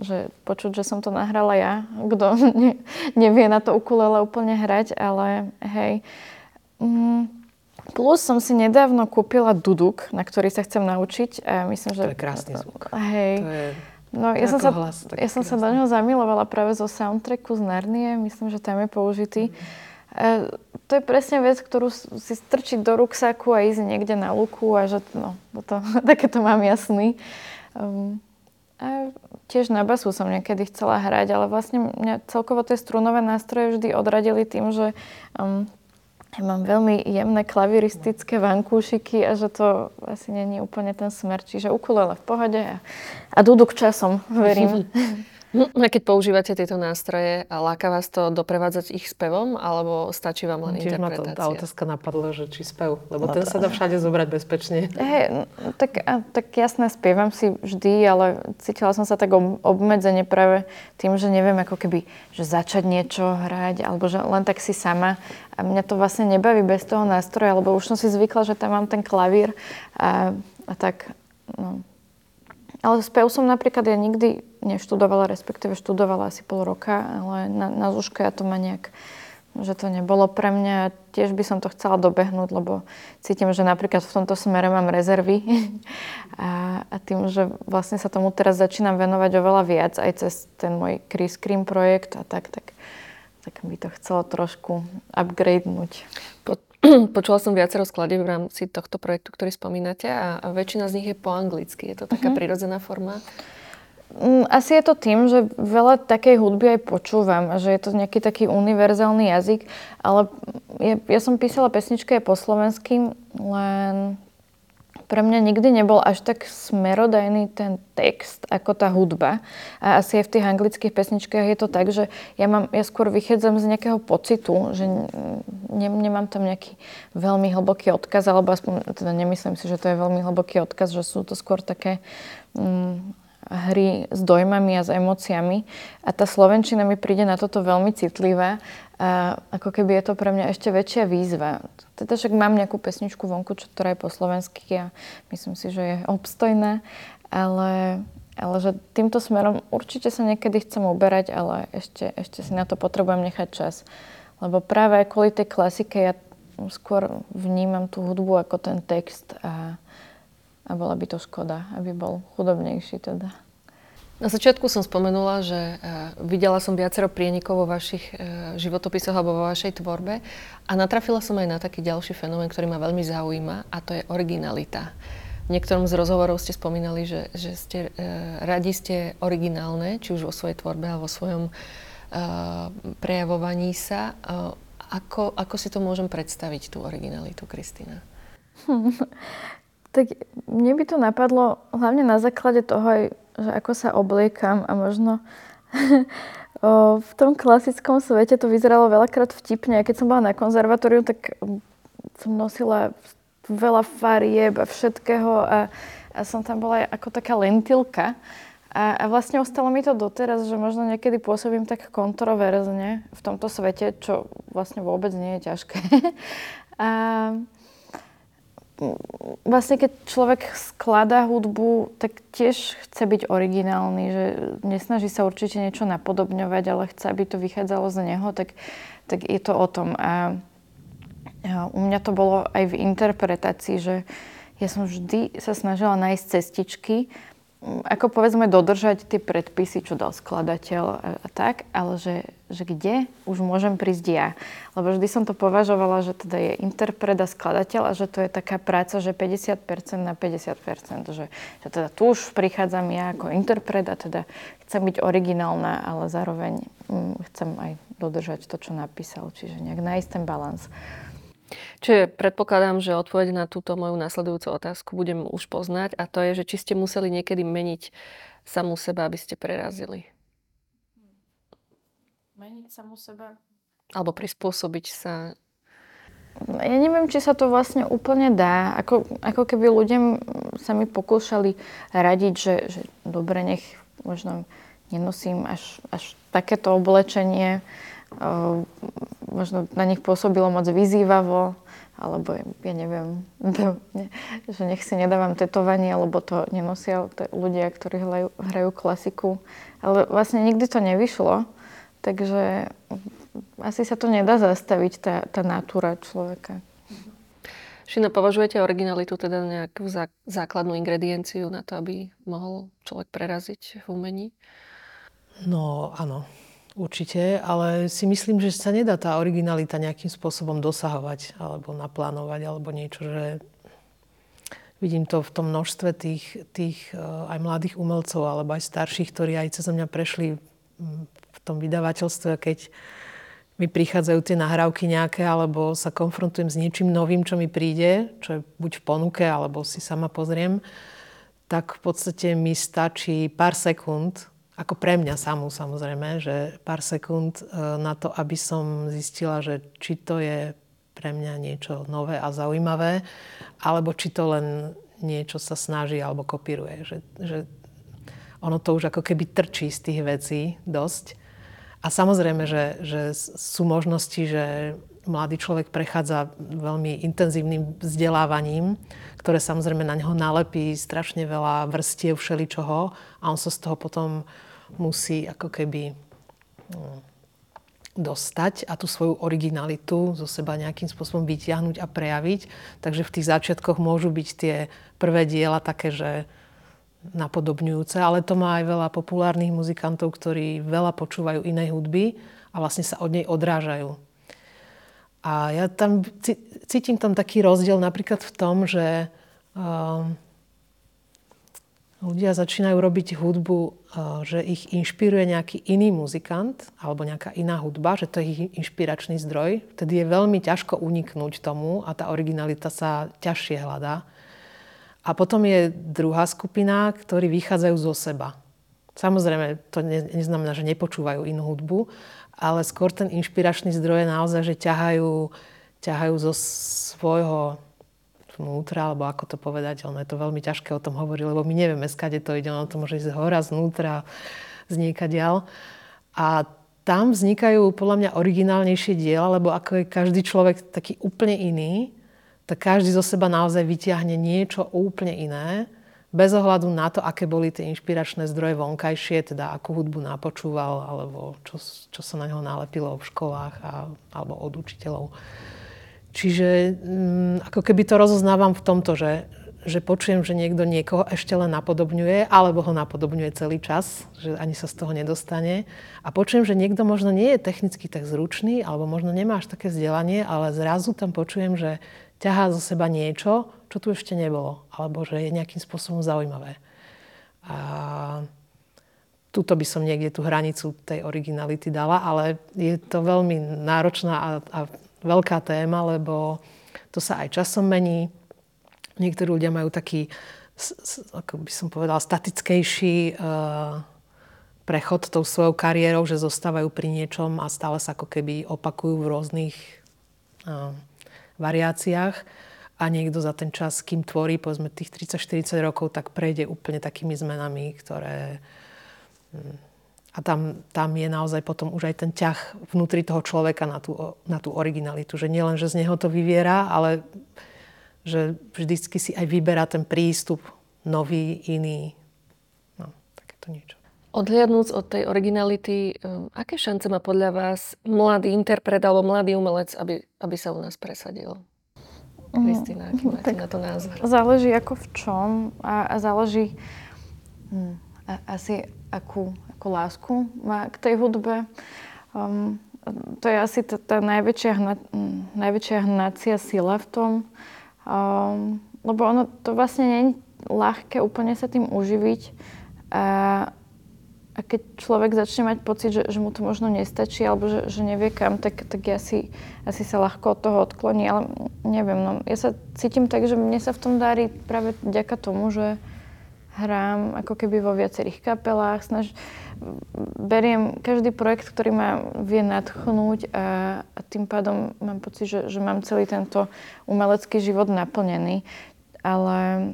[SPEAKER 3] že počuť, že som to nahrala ja, kto ne, nevie na to ukulele úplne hrať, ale hej. Mm, plus som si nedávno kúpila duduk, na ktorý sa chcem naučiť. A myslím, že...
[SPEAKER 2] To je krásny zvuk.
[SPEAKER 3] Hej.
[SPEAKER 2] To je...
[SPEAKER 3] No, ja som, sa, hlas, ja som sa do neho zamilovala práve zo soundtracku z Narnie. Myslím, že tam je použitý. Mm. E, to je presne vec, ktorú si strčiť do ruksaku a ísť niekde na luku a že no, to, takéto mám jasný. Um, a tiež na basu som niekedy chcela hrať, ale vlastne mňa celkovo tie strunové nástroje vždy odradili tým, že um, ja mám veľmi jemné klaviristické vankúšiky a že to asi není úplne ten smer. Čiže ukulele v pohode a, a duduk časom, verím.
[SPEAKER 1] No, a keď používate tieto nástroje, láka vás to doprevádzať ich spevom, alebo stačí vám len Tiež interpretácia?
[SPEAKER 2] ma to, tá otázka napadla, že či spev, lebo no ten to... sa dá všade zobrať bezpečne.
[SPEAKER 3] Hey, tak, tak jasné, spievam si vždy, ale cítila som sa tak obmedzenie práve tým, že neviem ako keby, že začať niečo hrať, alebo že len tak si sama. A mňa to vlastne nebaví bez toho nástroja, lebo už som si zvykla, že tam mám ten klavír a, a tak, no, ale spev som napríklad ja nikdy neštudovala, respektíve študovala asi pol roka, ale na, na Zúške ja to ma nejak že to nebolo pre mňa. Tiež by som to chcela dobehnúť, lebo cítim, že napríklad v tomto smere mám rezervy a, a tým, že vlastne sa tomu teraz začínam venovať oveľa viac aj cez ten môj Chris Cream projekt a tak, tak, tak by to chcelo trošku upgradenúť.
[SPEAKER 1] Po, Počula som viacero skladieb v rámci tohto projektu, ktorý spomínate a, a väčšina z nich je po anglicky. Je to taká mm-hmm. prirodzená forma?
[SPEAKER 3] Mm, asi je to tým, že veľa takej hudby aj počúvam a že je to nejaký taký univerzálny jazyk, ale ja, ja som písala pesničky aj po slovensky, len pre mňa nikdy nebol až tak smerodajný ten text ako tá hudba. A asi aj v tých anglických pesničkách je to tak, že ja, mám, ja skôr vychádzam z nejakého pocitu, že ne, nemám tam nejaký veľmi hlboký odkaz, alebo aspoň, teda nemyslím si, že to je veľmi hlboký odkaz, že sú to skôr také mm, hry s dojmami a s emóciami. A tá slovenčina mi príde na toto veľmi citlivá a ako keby je to pre mňa ešte väčšia výzva. Teda však mám nejakú pesničku vonku, čo, ktorá je po slovensky a myslím si, že je obstojná, ale, ale že týmto smerom určite sa niekedy chcem uberať, ale ešte, ešte si na to potrebujem nechať čas. Lebo práve kvôli tej klasike ja skôr vnímam tú hudbu ako ten text a, a bola by to škoda, aby bol chudobnejší teda.
[SPEAKER 1] Na začiatku som spomenula, že uh, videla som viacero prienikov vo vašich uh, životopisoch alebo vo vašej tvorbe a natrafila som aj na taký ďalší fenomén, ktorý ma veľmi zaujíma a to je originalita. V niektorom z rozhovorov ste spomínali, že, že ste, uh, radi ste originálne, či už vo svojej tvorbe alebo vo svojom prejavovaní sa. Ako, ako si to môžem predstaviť, tú originalitu, Kristýna?
[SPEAKER 3] Tak mne by to napadlo hlavne na základe toho aj, že ako sa obliekam a možno v tom klasickom svete to vyzeralo veľakrát vtipne. Keď som bola na konzervatóriu, tak som nosila veľa farieb a všetkého a, a som tam bola ako taká lentilka. A, a vlastne ostalo mi to doteraz, že možno niekedy pôsobím tak kontroverzne v tomto svete, čo vlastne vôbec nie je ťažké. a vlastne keď človek skladá hudbu, tak tiež chce byť originálny, že nesnaží sa určite niečo napodobňovať, ale chce, aby to vychádzalo z neho, tak, tak je to o tom. A, u mňa to bolo aj v interpretácii, že ja som vždy sa snažila nájsť cestičky, ako povedzme dodržať tie predpisy, čo dal skladateľ a, a tak, ale že, že kde už môžem prísť ja. Lebo vždy som to považovala, že teda je interpret a skladateľ a že to je taká práca, že 50% na 50%. Že, že teda tu už prichádzam ja ako interpret a teda chcem byť originálna, ale zároveň hm, chcem aj dodržať to, čo napísal. Čiže nejak nájsť ten balans.
[SPEAKER 1] Čiže predpokladám, že odpoveď na túto moju nasledujúcu otázku budem už poznať a to je, že či ste museli niekedy meniť samú seba, aby ste prerazili.
[SPEAKER 3] Meniť samú seba?
[SPEAKER 1] Alebo prispôsobiť sa
[SPEAKER 3] ja neviem, či sa to vlastne úplne dá. Ako, ako keby ľuďom sa mi pokúšali radiť, že, že dobre, nech možno nenosím až, až takéto oblečenie, možno na nich pôsobilo moc vyzývavo, alebo ja neviem, že nech si nedávam tetovanie, lebo to nenosia ľudia, ktorí hrajú, hrajú klasiku. Ale vlastne nikdy to nevyšlo, takže asi sa to nedá zastaviť, tá, tá natúra človeka.
[SPEAKER 1] Šina, považujete originalitu teda nejakú základnú ingredienciu na to, aby mohol človek preraziť v umení?
[SPEAKER 2] No, áno. Určite, ale si myslím, že sa nedá tá originalita nejakým spôsobom dosahovať alebo naplánovať alebo niečo, že vidím to v tom množstve tých, tých eh, aj mladých umelcov alebo aj starších, ktorí aj cez mňa prešli v tom vydavateľstve, keď mi prichádzajú tie nahrávky nejaké, alebo sa konfrontujem s niečím novým, čo mi príde, čo je buď v ponuke, alebo si sama pozriem, tak v podstate mi stačí pár sekúnd ako pre mňa samú samozrejme, že pár sekúnd e, na to, aby som zistila, že či to je pre mňa niečo nové a zaujímavé, alebo či to len niečo sa snaží alebo kopíruje. Že, že ono to už ako keby trčí z tých vecí dosť. A samozrejme, že, že sú možnosti, že mladý človek prechádza veľmi intenzívnym vzdelávaním, ktoré samozrejme na neho nalepí strašne veľa vrstiev všeličoho a on sa z toho potom musí ako keby mm, dostať a tú svoju originalitu zo seba nejakým spôsobom vytiahnuť a prejaviť. Takže v tých začiatkoch môžu byť tie prvé diela také, že napodobňujúce, ale to má aj veľa populárnych muzikantov, ktorí veľa počúvajú inej hudby a vlastne sa od nej odrážajú. A ja tam cítim tam taký rozdiel napríklad v tom, že um, ľudia začínajú robiť hudbu, eh, že ich inšpiruje nejaký iný muzikant alebo nejaká iná hudba, že to je ich inšpiračný zdroj, vtedy je veľmi ťažko uniknúť tomu a tá originalita sa ťažšie hľadá. A potom je druhá skupina, ktorí vychádzajú zo seba. Samozrejme, to neznamená, že nepočúvajú inú hudbu, ale skôr ten inšpiračný zdroj je naozaj, že ťahajú, ťahajú zo svojho vnútra, alebo ako to povedať, ono je to veľmi ťažké o tom hovoriť, lebo my nevieme, skade to ide, ono to môže ísť hora, znútra, zniekadiaľ. A tam vznikajú podľa mňa originálnejšie diela, lebo ako je každý človek taký úplne iný, tak každý zo seba naozaj vyťahne niečo úplne iné, bez ohľadu na to, aké boli tie inšpiračné zdroje vonkajšie, teda akú hudbu napočúval, alebo čo, čo sa na neho nalepilo v školách a, alebo od učiteľov. Čiže mm, ako keby to rozoznávam v tomto, že, že počujem, že niekto niekoho ešte len napodobňuje, alebo ho napodobňuje celý čas, že ani sa z toho nedostane. A počujem, že niekto možno nie je technicky tak zručný, alebo možno nemá až také vzdelanie, ale zrazu tam počujem, že ťahá zo seba niečo, čo tu ešte nebolo, alebo že je nejakým spôsobom zaujímavé. A tuto by som niekde tú hranicu tej originality dala, ale je to veľmi náročná a, a veľká téma, lebo to sa aj časom mení. Niektorí ľudia majú taký, ako by som povedala, statickejší uh, prechod tou svojou kariérou, že zostávajú pri niečom a stále sa ako keby opakujú v rôznych uh, variáciách. A niekto za ten čas, kým tvorí, povedzme tých 30-40 rokov, tak prejde úplne takými zmenami, ktoré... A tam, tam je naozaj potom už aj ten ťah vnútri toho človeka na tú, na tú originalitu. Že nielen, že z neho to vyviera, ale že vždycky si aj vyberá ten prístup nový, iný. No, takéto niečo.
[SPEAKER 1] Odhliadnúť od tej originality, um, aké šance má podľa vás mladý interpret alebo mladý umelec, aby, aby sa u nás presadil? Mhm. Kristýna, aký máte tak na to názor?
[SPEAKER 3] Záleží ako v čom a, a záleží hm, a, asi akú, akú lásku má k tej hudbe. Um, to je asi tá, tá najväčšia, hna, najväčšia hnacia sila v tom. Um, lebo ono to vlastne nie je ľahké úplne sa tým uživiť. A, a keď človek začne mať pocit, že, že mu to možno nestačí alebo že, že nevie kam, tak, tak asi, asi sa ľahko od toho odkloní. Ale neviem, no, ja sa cítim tak, že mne sa v tom darí práve vďaka tomu, že hrám ako keby vo viacerých kapelách. Snaž, beriem každý projekt, ktorý ma vie nadchnúť a, a tým pádom mám pocit, že, že mám celý tento umelecký život naplnený. Ale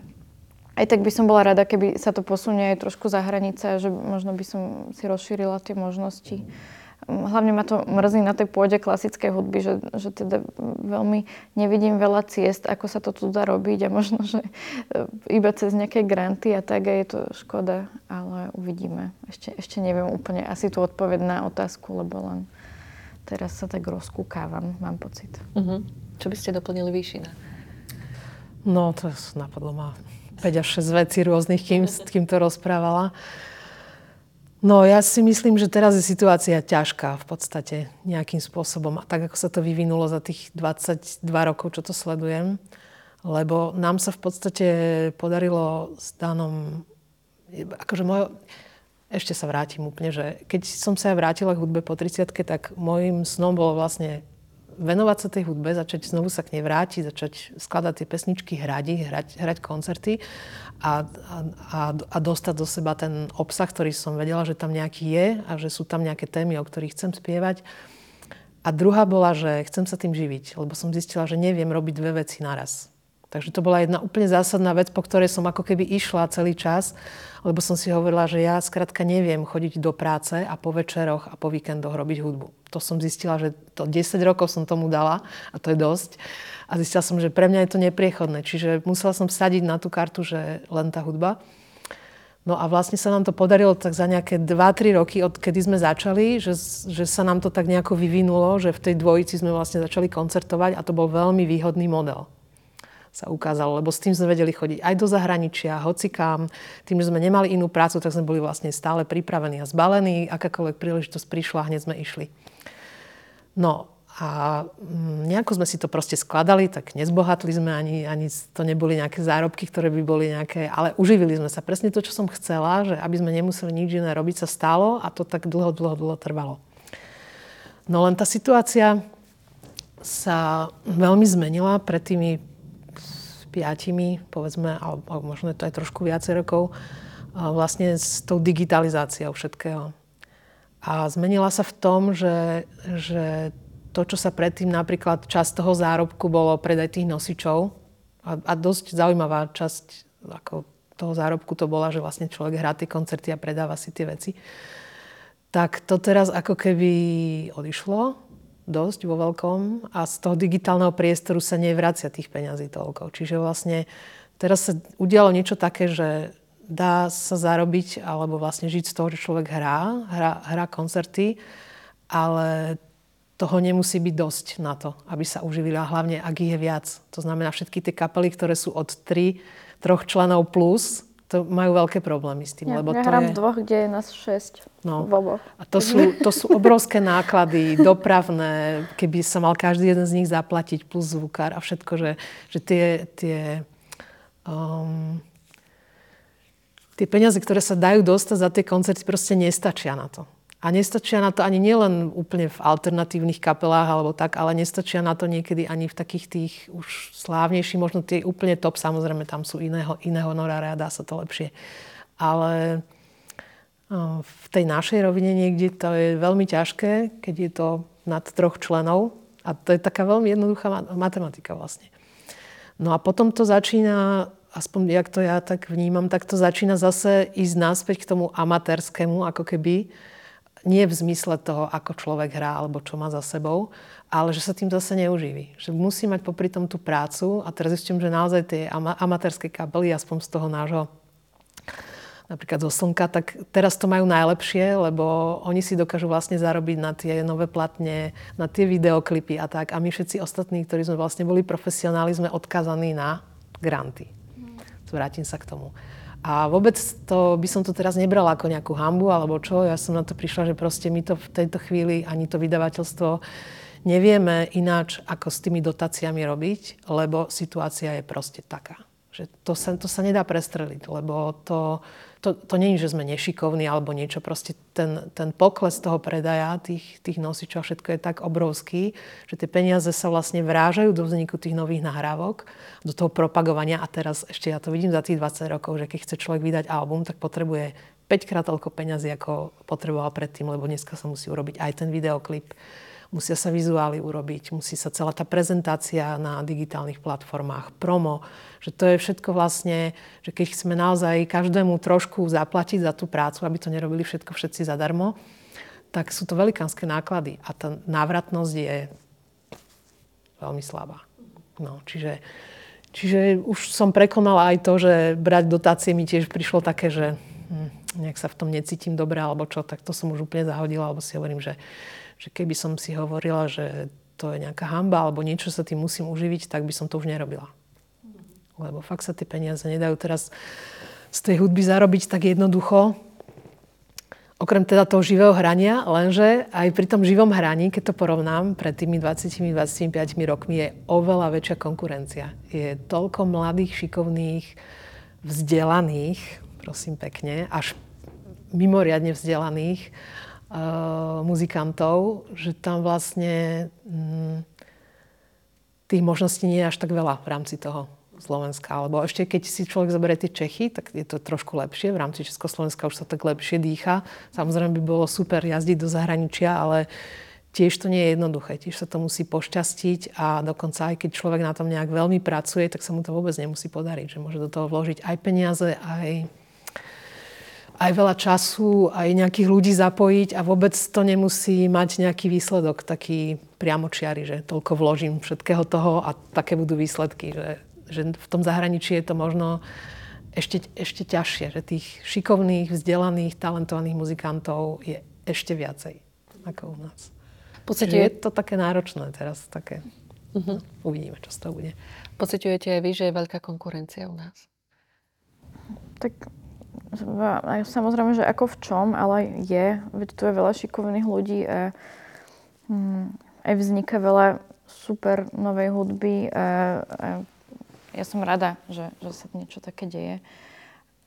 [SPEAKER 3] aj tak by som bola rada, keby sa to posunie aj trošku za hranice, že možno by som si rozšírila tie možnosti. Hlavne ma to mrzí na tej pôde klasickej hudby, že, že teda veľmi nevidím veľa ciest, ako sa to tu dá robiť a možno, že e, iba cez nejaké granty a tak a je to škoda, ale uvidíme. Ešte, ešte neviem úplne asi tú odpoveď na otázku, lebo len teraz sa tak rozkúkávam, mám pocit.
[SPEAKER 1] Uh-huh. Čo by ste doplnili Výšina?
[SPEAKER 2] No, to napadlo ma 5 až 6 vecí rôznych, kým, kým to rozprávala. No ja si myslím, že teraz je situácia ťažká v podstate nejakým spôsobom. A tak, ako sa to vyvinulo za tých 22 rokov, čo to sledujem. Lebo nám sa v podstate podarilo s Danom... Akože môj, ešte sa vrátim úplne, že keď som sa vrátila k hudbe po 30 tak môjim snom bolo vlastne venovať sa tej hudbe, začať znovu sa k nej vrátiť, začať skladať tie pesničky, hrať hrať, hrať koncerty a, a, a dostať do seba ten obsah, ktorý som vedela, že tam nejaký je a že sú tam nejaké témy, o ktorých chcem spievať. A druhá bola, že chcem sa tým živiť, lebo som zistila, že neviem robiť dve veci naraz. Takže to bola jedna úplne zásadná vec, po ktorej som ako keby išla celý čas, lebo som si hovorila, že ja skrátka neviem chodiť do práce a po večeroch a po víkendoch robiť hudbu. To som zistila, že to 10 rokov som tomu dala a to je dosť. A zistila som, že pre mňa je to nepriechodné. Čiže musela som sadiť na tú kartu, že len tá hudba. No a vlastne sa nám to podarilo tak za nejaké 2-3 roky, od kedy sme začali, že, že sa nám to tak nejako vyvinulo, že v tej dvojici sme vlastne začali koncertovať a to bol veľmi výhodný model sa ukázalo, lebo s tým sme vedeli chodiť aj do zahraničia, hocikám. Tým, že sme nemali inú prácu, tak sme boli vlastne stále pripravení a zbalení. Akákoľvek príležitosť prišla, hneď sme išli. No a mm, nejako sme si to proste skladali, tak nezbohatli sme, ani, ani to neboli nejaké zárobky, ktoré by boli nejaké, ale uživili sme sa. Presne to, čo som chcela, že aby sme nemuseli nič iné robiť, sa stalo a to tak dlho, dlho, dlho trvalo. No len tá situácia sa veľmi zmenila pred tými piatimi, povedzme, alebo, možno to aj trošku viacej rokov, vlastne s tou digitalizáciou všetkého. A zmenila sa v tom, že, že to, čo sa predtým napríklad časť toho zárobku bolo predaj tých nosičov a, a dosť zaujímavá časť ako toho zárobku to bola, že vlastne človek hrá tie koncerty a predáva si tie veci. Tak to teraz ako keby odišlo dosť vo veľkom a z toho digitálneho priestoru sa nevracia tých peňazí toľko. Čiže vlastne teraz sa udialo niečo také, že dá sa zarobiť alebo vlastne žiť z toho, že človek hrá, hrá, hrá koncerty, ale toho nemusí byť dosť na to, aby sa uživila, hlavne ak ich je viac. To znamená všetky tie kapely, ktoré sú od 3, troch členov plus, to majú veľké problémy s tým.
[SPEAKER 3] Ja,
[SPEAKER 2] lebo
[SPEAKER 3] ja
[SPEAKER 2] to
[SPEAKER 3] hrám
[SPEAKER 2] je...
[SPEAKER 3] v dvoch, kde je nás šesť. No.
[SPEAKER 2] A to sú, to sú obrovské náklady dopravné, keby sa mal každý jeden z nich zaplatiť plus zvukár a všetko, že, že tie, tie, um, tie peniaze, ktoré sa dajú dostať za tie koncerty, proste nestačia na to. A nestačia na to ani nielen úplne v alternatívnych kapelách alebo tak, ale nestačia na to niekedy ani v takých tých už slávnejších, možno tie úplne top, samozrejme tam sú iného, iného honoráre a dá sa to lepšie. Ale v tej našej rovine niekde to je veľmi ťažké, keď je to nad troch členov. A to je taká veľmi jednoduchá matematika vlastne. No a potom to začína, aspoň jak to ja tak vnímam, tak to začína zase ísť naspäť k tomu amatérskému, ako keby. Nie v zmysle toho, ako človek hrá alebo čo má za sebou, ale že sa tým zase neuživí. Že musí mať popri tom tú prácu a teraz zistím, že naozaj tie amatérske kapely, aspoň z toho nášho napríklad zo Slnka, tak teraz to majú najlepšie, lebo oni si dokážu vlastne zarobiť na tie nové platne, na tie videoklipy a tak. A my všetci ostatní, ktorí sme vlastne boli profesionáli, sme odkazaní na granty. Vrátim sa k tomu. A vôbec to, by som to teraz nebrala ako nejakú hambu alebo čo. Ja som na to prišla, že proste my to v tejto chvíli ani to vydavateľstvo nevieme ináč, ako s tými dotáciami robiť, lebo situácia je proste taká. Že to sa, to sa nedá prestreliť, lebo to, to, to nie je, že sme nešikovní alebo niečo. Proste ten, ten pokles toho predaja, tých, tých nosičov, všetko je tak obrovský, že tie peniaze sa vlastne vrážajú do vzniku tých nových nahrávok, do toho propagovania. A teraz ešte ja to vidím za tých 20 rokov, že keď chce človek vydať album, tak potrebuje 5 krát toľko peňazí, ako potreboval predtým, lebo dneska sa musí urobiť aj ten videoklip musia sa vizuály urobiť, musí sa celá tá prezentácia na digitálnych platformách, promo, že to je všetko vlastne, že keď chceme naozaj každému trošku zaplatiť za tú prácu, aby to nerobili všetko všetci zadarmo, tak sú to velikánske náklady a tá návratnosť je veľmi slabá. No, čiže, čiže už som prekonala aj to, že brať dotácie mi tiež prišlo také, že hm, nejak sa v tom necítim dobre alebo čo, tak to som už úplne zahodila, alebo si hovorím, že že keby som si hovorila, že to je nejaká hamba alebo niečo sa tým musím uživiť, tak by som to už nerobila. Lebo fakt sa tie peniaze nedajú teraz z tej hudby zarobiť tak jednoducho. Okrem teda toho živého hrania, lenže aj pri tom živom hraní, keď to porovnám, pred tými 20-25 rokmi je oveľa väčšia konkurencia. Je toľko mladých, šikovných, vzdelaných, prosím pekne, až mimoriadne vzdelaných uh, muzikantov, že tam vlastne mm, tých možností nie je až tak veľa v rámci toho Slovenska. Alebo ešte keď si človek zoberie tie Čechy, tak je to trošku lepšie. V rámci Československa už sa tak lepšie dýcha. Samozrejme by bolo super jazdiť do zahraničia, ale tiež to nie je jednoduché. Tiež sa to musí pošťastiť a dokonca aj keď človek na tom nejak veľmi pracuje, tak sa mu to vôbec nemusí podariť. Že môže do toho vložiť aj peniaze, aj aj veľa času, aj nejakých ľudí zapojiť a vôbec to nemusí mať nejaký výsledok taký priamočiary, že toľko vložím všetkého toho a také budú výsledky. Že, že v tom zahraničí je to možno ešte, ešte ťažšie, že tých šikovných, vzdelaných, talentovaných muzikantov je ešte viacej ako u nás. podstate je to také náročné teraz, také. Uh-huh. Uvidíme, čo z toho bude.
[SPEAKER 1] Pociťujete aj vy, že je veľká konkurencia u nás?
[SPEAKER 3] Tak Samozrejme, že ako v čom, ale je. Veď tu je veľa šikovných ľudí hm, aj vzniká veľa super novej hudby a, a ja som rada, že, že sa niečo také deje.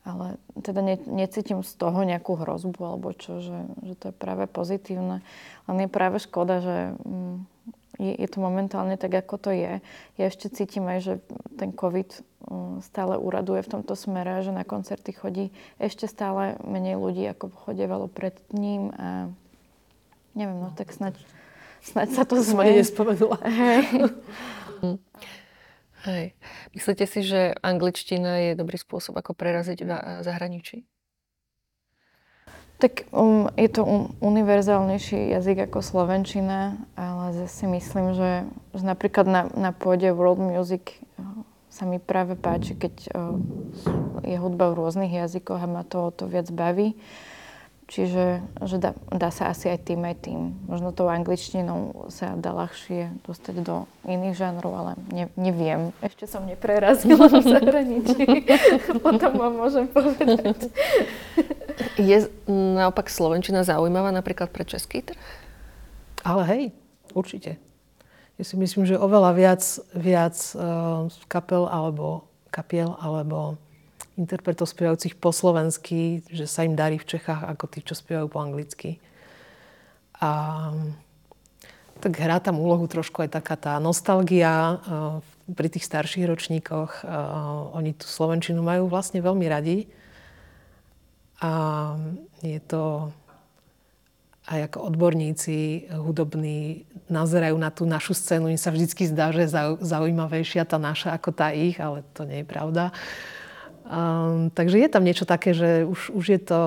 [SPEAKER 3] Ale teda ne, necítim z toho nejakú hrozbu alebo čo, že, že to je práve pozitívne. Len je práve škoda, že hm, je, je to momentálne tak, ako to je. Ja ešte cítim aj, že ten COVID mm, stále úraduje v tomto smere, že na koncerty chodí ešte stále menej ľudí, ako chodievalo pred ním a neviem, no tak snaď, snaď sa to
[SPEAKER 2] zmení. nespomenula.
[SPEAKER 3] Hej.
[SPEAKER 1] Hej. Myslíte si, že angličtina je dobrý spôsob, ako preraziť v zahraničí?
[SPEAKER 3] Tak um, je to um, univerzálnejší jazyk ako slovenčina, ale zase myslím, že, že napríklad na, na pôde World Music uh, sa mi práve páči, keď uh, je hudba v rôznych jazykoch a ma to, to viac baví. Čiže že dá, dá sa asi aj tým aj tým. Možno tou angličtinou sa dá ľahšie dostať do iných žánrov, ale ne, neviem. Ešte som neprerazila v zahraničí. Potom vám môžem povedať.
[SPEAKER 1] Je naopak Slovenčina zaujímavá napríklad pre český trh?
[SPEAKER 2] Ale hej, určite. Ja si myslím, že oveľa viac, viac uh, kapel alebo kapiel alebo interpretov spievajúcich po slovensky, že sa im darí v Čechách ako tí, čo spievajú po anglicky. A tak hrá tam úlohu trošku aj taká tá nostalgia pri tých starších ročníkoch. Oni tú Slovenčinu majú vlastne veľmi radi. A je to aj ako odborníci hudobní nazerajú na tú našu scénu. Im sa vždy zdá, že je zaujímavejšia tá naša ako tá ich, ale to nie je pravda. Um, takže je tam niečo také, že už, už, je, to,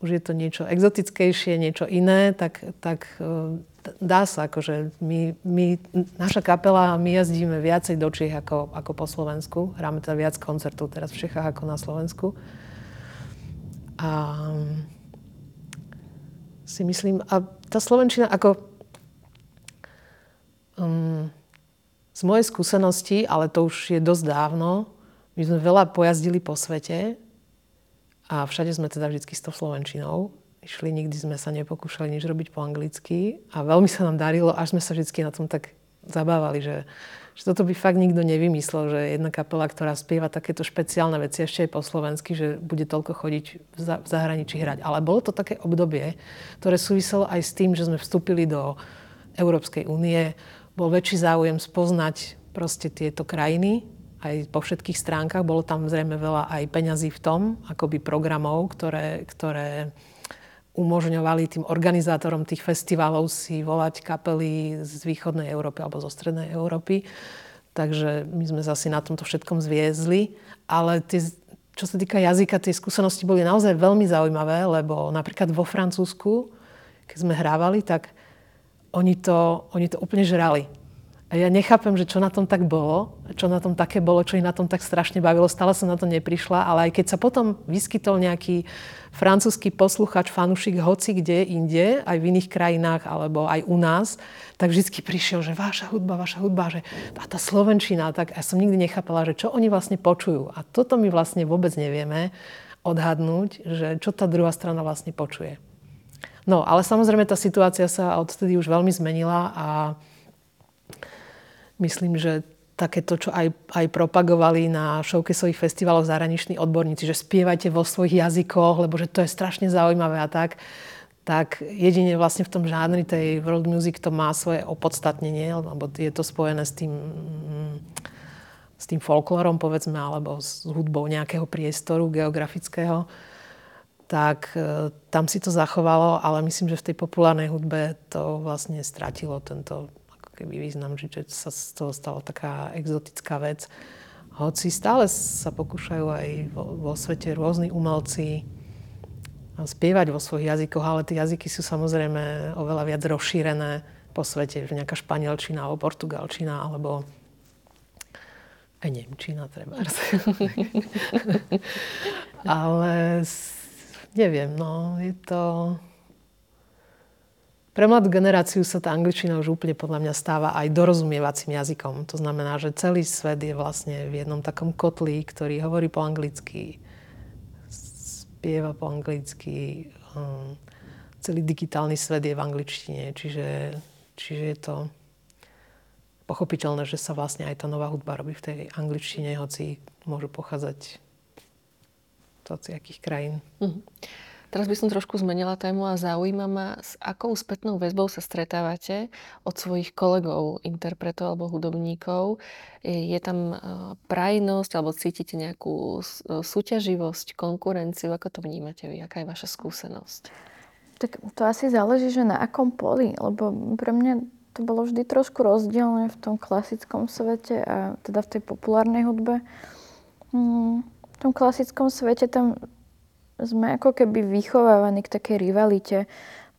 [SPEAKER 2] už je to niečo exotickejšie, niečo iné, tak, tak uh, dá sa, akože my, my, naša kapela, my jazdíme viacej do Čiech ako, ako po Slovensku. Hráme teda viac koncertov teraz v Čechách ako na Slovensku. A si myslím, a tá Slovenčina ako um, z mojej skúsenosti, ale to už je dosť dávno, my sme veľa pojazdili po svete a všade sme teda vždy s tou Slovenčinou. Išli, nikdy sme sa nepokúšali nič robiť po anglicky a veľmi sa nám darilo, až sme sa vždy na tom tak zabávali, že, že toto by fakt nikto nevymyslel, že jedna kapela, ktorá spieva takéto špeciálne veci ešte aj po slovensky, že bude toľko chodiť v, za, v zahraničí hrať. Ale bolo to také obdobie, ktoré súviselo aj s tým, že sme vstúpili do Európskej únie, bol väčší záujem spoznať proste tieto krajiny, aj po všetkých stránkach. Bolo tam zrejme veľa aj peňazí v tom, akoby programov, ktoré, ktoré umožňovali tým organizátorom tých festivalov si volať kapely z východnej Európy alebo zo strednej Európy. Takže my sme zase na tomto všetkom zviezli. Ale tie, čo sa týka jazyka, tie skúsenosti boli naozaj veľmi zaujímavé, lebo napríklad vo Francúzsku, keď sme hrávali, tak oni to, oni to úplne žrali a ja nechápem, že čo na tom tak bolo, čo na tom také bolo, čo ich na tom tak strašne bavilo. Stále som na to neprišla, ale aj keď sa potom vyskytol nejaký francúzsky posluchač, fanušik hoci kde inde, aj v iných krajinách alebo aj u nás, tak vždy prišiel, že vaša hudba, vaša hudba, že a tá slovenčina, tak ja som nikdy nechápala, že čo oni vlastne počujú. A toto my vlastne vôbec nevieme odhadnúť, že čo tá druhá strana vlastne počuje. No, ale samozrejme tá situácia sa odtedy už veľmi zmenila a myslím, že takéto, čo aj, aj propagovali na showcaseových festivaloch zahraniční odborníci, že spievajte vo svojich jazykoch, lebo že to je strašne zaujímavé a tak, tak jedine vlastne v tom žánri tej world music to má svoje opodstatnenie, lebo je to spojené s tým, s tým folklórom, povedzme, alebo s hudbou nejakého priestoru geografického. Tak e, tam si to zachovalo, ale myslím, že v tej populárnej hudbe to vlastne stratilo tento keby význam, že sa z toho stala taká exotická vec. Hoci stále sa pokúšajú aj vo, vo svete rôzni umelci spievať vo svojich jazykoch, ale tie jazyky sú samozrejme oveľa viac rozšírené po svete, že nejaká španielčina alebo portugalčina alebo aj nemčina treba. ale neviem, no, je to... Pre mladú generáciu sa tá angličtina už úplne podľa mňa stáva aj dorozumievacím jazykom. To znamená, že celý svet je vlastne v jednom takom kotli, ktorý hovorí po anglicky, spieva po anglicky, um, celý digitálny svet je v angličtine, čiže, čiže je to pochopiteľné, že sa vlastne aj tá nová hudba robí v tej angličtine, hoci môžu pochádzať z akých krajín. Mm-hmm.
[SPEAKER 1] Teraz by som trošku zmenila tému a zaujíma ma, s akou spätnou väzbou sa stretávate od svojich kolegov, interpretov alebo hudobníkov. Je tam e, prajnosť alebo cítite nejakú e, súťaživosť, konkurenciu? Ako to vnímate vy? Aká je vaša skúsenosť?
[SPEAKER 3] Tak to asi záleží, že na akom poli, lebo pre mňa to bolo vždy trošku rozdielne v tom klasickom svete a teda v tej populárnej hudbe. Mm, v tom klasickom svete tam sme ako keby vychovávaní k takej rivalite,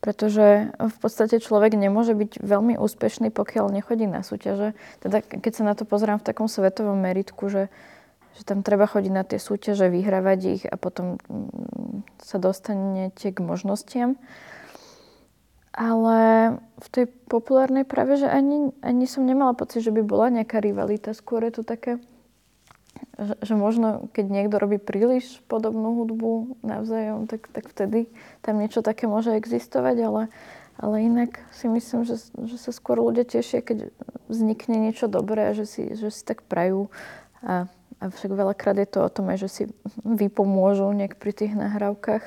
[SPEAKER 3] pretože v podstate človek nemôže byť veľmi úspešný, pokiaľ nechodí na súťaže. Teda keď sa na to pozerám v takom svetovom meritku, že, že tam treba chodiť na tie súťaže, vyhrávať ich a potom mm, sa dostanete k možnostiam. Ale v tej populárnej práve, že ani, ani som nemala pocit, že by bola nejaká rivalita. Skôr je to také, že, možno keď niekto robí príliš podobnú hudbu navzájom, tak, tak vtedy tam niečo také môže existovať, ale, ale inak si myslím, že, že sa skôr ľudia tešia, keď vznikne niečo dobré a že si, že si tak prajú. A, a však veľakrát je to o tom aj, že si vypomôžu nejak pri tých nahrávkach.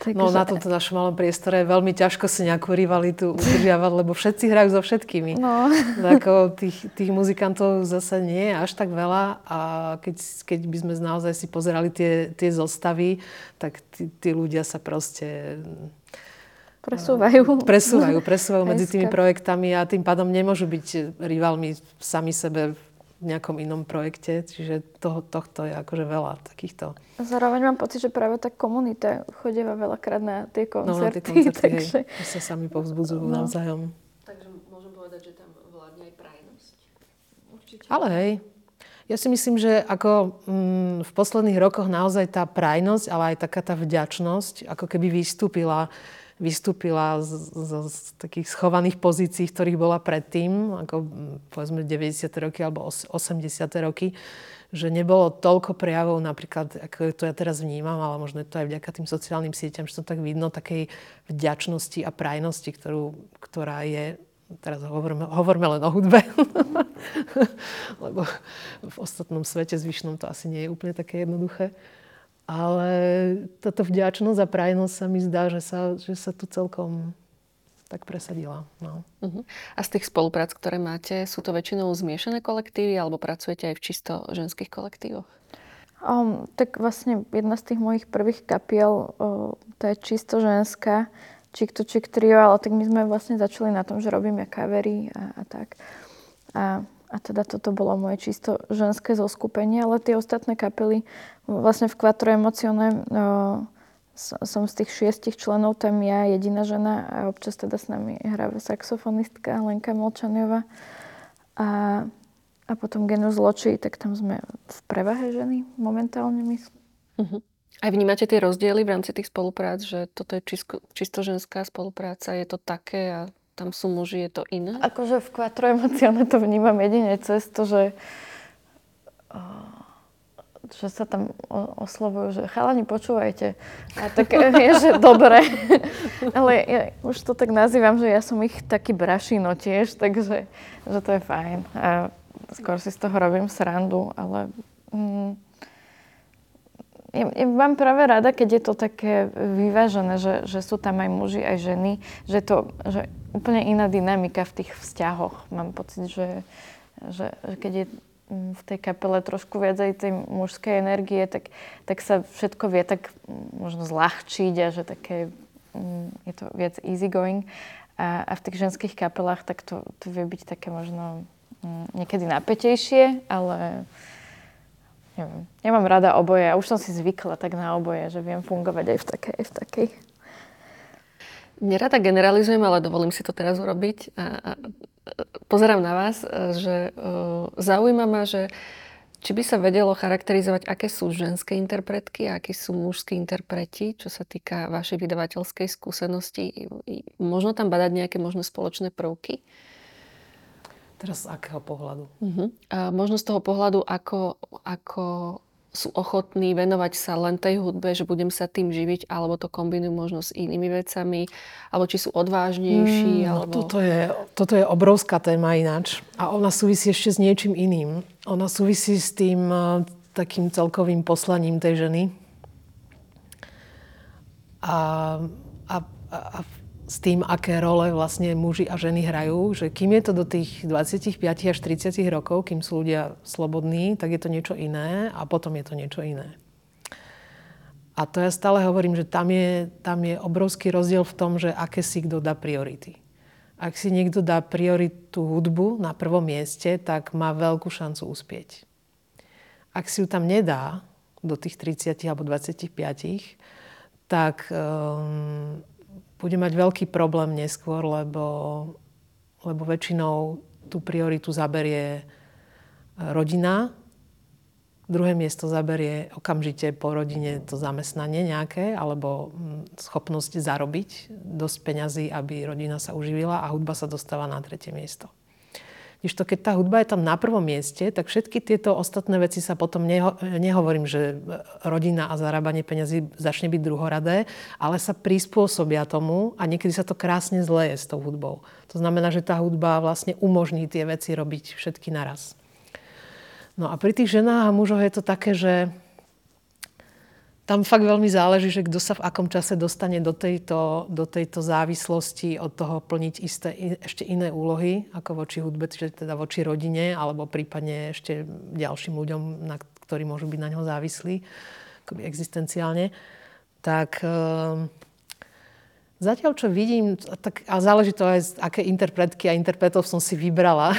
[SPEAKER 2] Takže... No na tomto našom malom priestore je veľmi ťažko si nejakú rivalitu udržiavať, lebo všetci hrajú so všetkými. No. Ako tých, tých muzikantov zase nie je až tak veľa a keď, keď by sme naozaj si pozerali tie, tie zostavy, tak tí, tí ľudia sa proste
[SPEAKER 3] presúvajú.
[SPEAKER 2] Presúvajú, presúvajú medzi tými projektami a tým pádom nemôžu byť rivalmi sami sebe v nejakom inom projekte, čiže toho, tohto je akože veľa takýchto.
[SPEAKER 3] Zároveň mám pocit, že práve tá komunita chodieva veľakrát na tie koncerty. No, na tie
[SPEAKER 2] koncerty, takže... hej, sa sami povzbudzujú no. navzájom.
[SPEAKER 1] Takže môžem povedať, že tam vládne aj prajnosť.
[SPEAKER 2] Určite. Ale hej, ja si myslím, že ako mm, v posledných rokoch naozaj tá prajnosť, ale aj taká tá vďačnosť, ako keby vystúpila vystúpila z, z, z takých schovaných pozícií, v ktorých bola predtým, ako povedzme 90. roky alebo 80. roky, že nebolo toľko prejavov napríklad, ako to ja teraz vnímam, ale možno je to aj vďaka tým sociálnym sieťam, že to tak vidno, takej vďačnosti a prajnosti, ktorú, ktorá je teraz hovoríme, hovoríme len o hudbe, lebo v ostatnom svete zvyšnom to asi nie je úplne také jednoduché. Ale táto vďačnosť a prajnosť sa mi zdá, že sa, že sa tu celkom tak presadila. No.
[SPEAKER 1] Uh-huh. A z tých spoluprác, ktoré máte, sú to väčšinou zmiešané kolektívy alebo pracujete aj v čisto ženských kolektívoch?
[SPEAKER 3] Um, tak vlastne jedna z tých mojich prvých kapiel, uh, to je čisto ženská, Chick to Chick trio, ale tak my sme vlastne začali na tom, že robíme kavery a, a tak. A a teda toto bolo moje čisto ženské zoskupenie, ale tie ostatné kapely, vlastne v Quattro Emocione som z tých šiestich členov tam ja jediná žena a občas teda s nami hrá saxofonistka Lenka Molčaniova. A, a potom Genus Loči, tak tam sme v prevahe ženy momentálne myslím.
[SPEAKER 1] Uh-huh. Aj vnímate tie rozdiely v rámci tých spoluprác, že toto je čisto, čisto ženská spolupráca, je to také a tam sú muži, je to iné?
[SPEAKER 3] Akože v Quattro Emocione to vnímam jedine cez to, že že sa tam oslovujú, že chalani, počúvajte. A tak je, že dobre. Ale ja už to tak nazývam, že ja som ich taký brašino tiež, takže že to je fajn. A skôr si z toho robím srandu, ale mm, ja, ja mám práve rada, keď je to také vyvážené, že, že sú tam aj muži, aj ženy, že to, že úplne iná dynamika v tých vzťahoch. Mám pocit, že, že, že keď je mm, v tej kapele trošku viac aj tej mužskej energie, tak, tak sa všetko vie tak mm, možno zľahčiť a že také, mm, je to viac easy going. A, a v tých ženských kapelách tak to, to vie byť také možno niekedy napätejšie, ale neviem. Ja mám rada oboje a už som si zvykla tak na oboje, že viem fungovať aj v takej, aj v takej.
[SPEAKER 1] Nerada generalizujem, ale dovolím si to teraz urobiť. A, a, pozerám na vás, že uh, zaujíma ma, že či by sa vedelo charakterizovať, aké sú ženské interpretky a akí sú mužskí interpreti, čo sa týka vašej vydavateľskej skúsenosti. Možno tam badať nejaké možno spoločné prvky?
[SPEAKER 2] Teraz z akého pohľadu?
[SPEAKER 1] Uh-huh. A možno z toho pohľadu, ako, ako sú ochotní venovať sa len tej hudbe, že budem sa tým živiť, alebo to kombinujú možno s inými vecami, alebo či sú odvážnejší. Mm, alebo...
[SPEAKER 2] toto, je, toto je obrovská téma ináč. A ona súvisí ešte s niečím iným. Ona súvisí s tým uh, takým celkovým poslaním tej ženy. A, a, a s tým, aké role vlastne muži a ženy hrajú, že kým je to do tých 25 až 30 rokov, kým sú ľudia slobodní, tak je to niečo iné a potom je to niečo iné. A to ja stále hovorím, že tam je, tam je obrovský rozdiel v tom, že aké si kto dá priority. Ak si niekto dá prioritu hudbu na prvom mieste, tak má veľkú šancu uspieť. Ak si ju tam nedá do tých 30 alebo 25, tak um, bude mať veľký problém neskôr, lebo, lebo väčšinou tú prioritu zaberie e, rodina, druhé miesto zaberie okamžite po rodine to zamestnanie nejaké alebo mm, schopnosť zarobiť dosť peňazí, aby rodina sa uživila a hudba sa dostáva na tretie miesto. Když to, keď tá hudba je tam na prvom mieste, tak všetky tieto ostatné veci sa potom, neho, nehovorím, že rodina a zarábanie peniazy začne byť druhoradé, ale sa prispôsobia tomu a niekedy sa to krásne zleje s tou hudbou. To znamená, že tá hudba vlastne umožní tie veci robiť všetky naraz. No a pri tých ženách a mužoch je to také, že tam fakt veľmi záleží, že kto sa v akom čase dostane do tejto, do tejto závislosti od toho plniť isté, ešte iné úlohy, ako voči hudbe, čiže teda voči rodine, alebo prípadne ešte ďalším ľuďom, na, ktorí môžu byť na ňo závislí, akoby existenciálne. Tak, ehm, Zatiaľ, čo vidím, tak, a záleží to aj, aké interpretky a interpretov som si vybrala.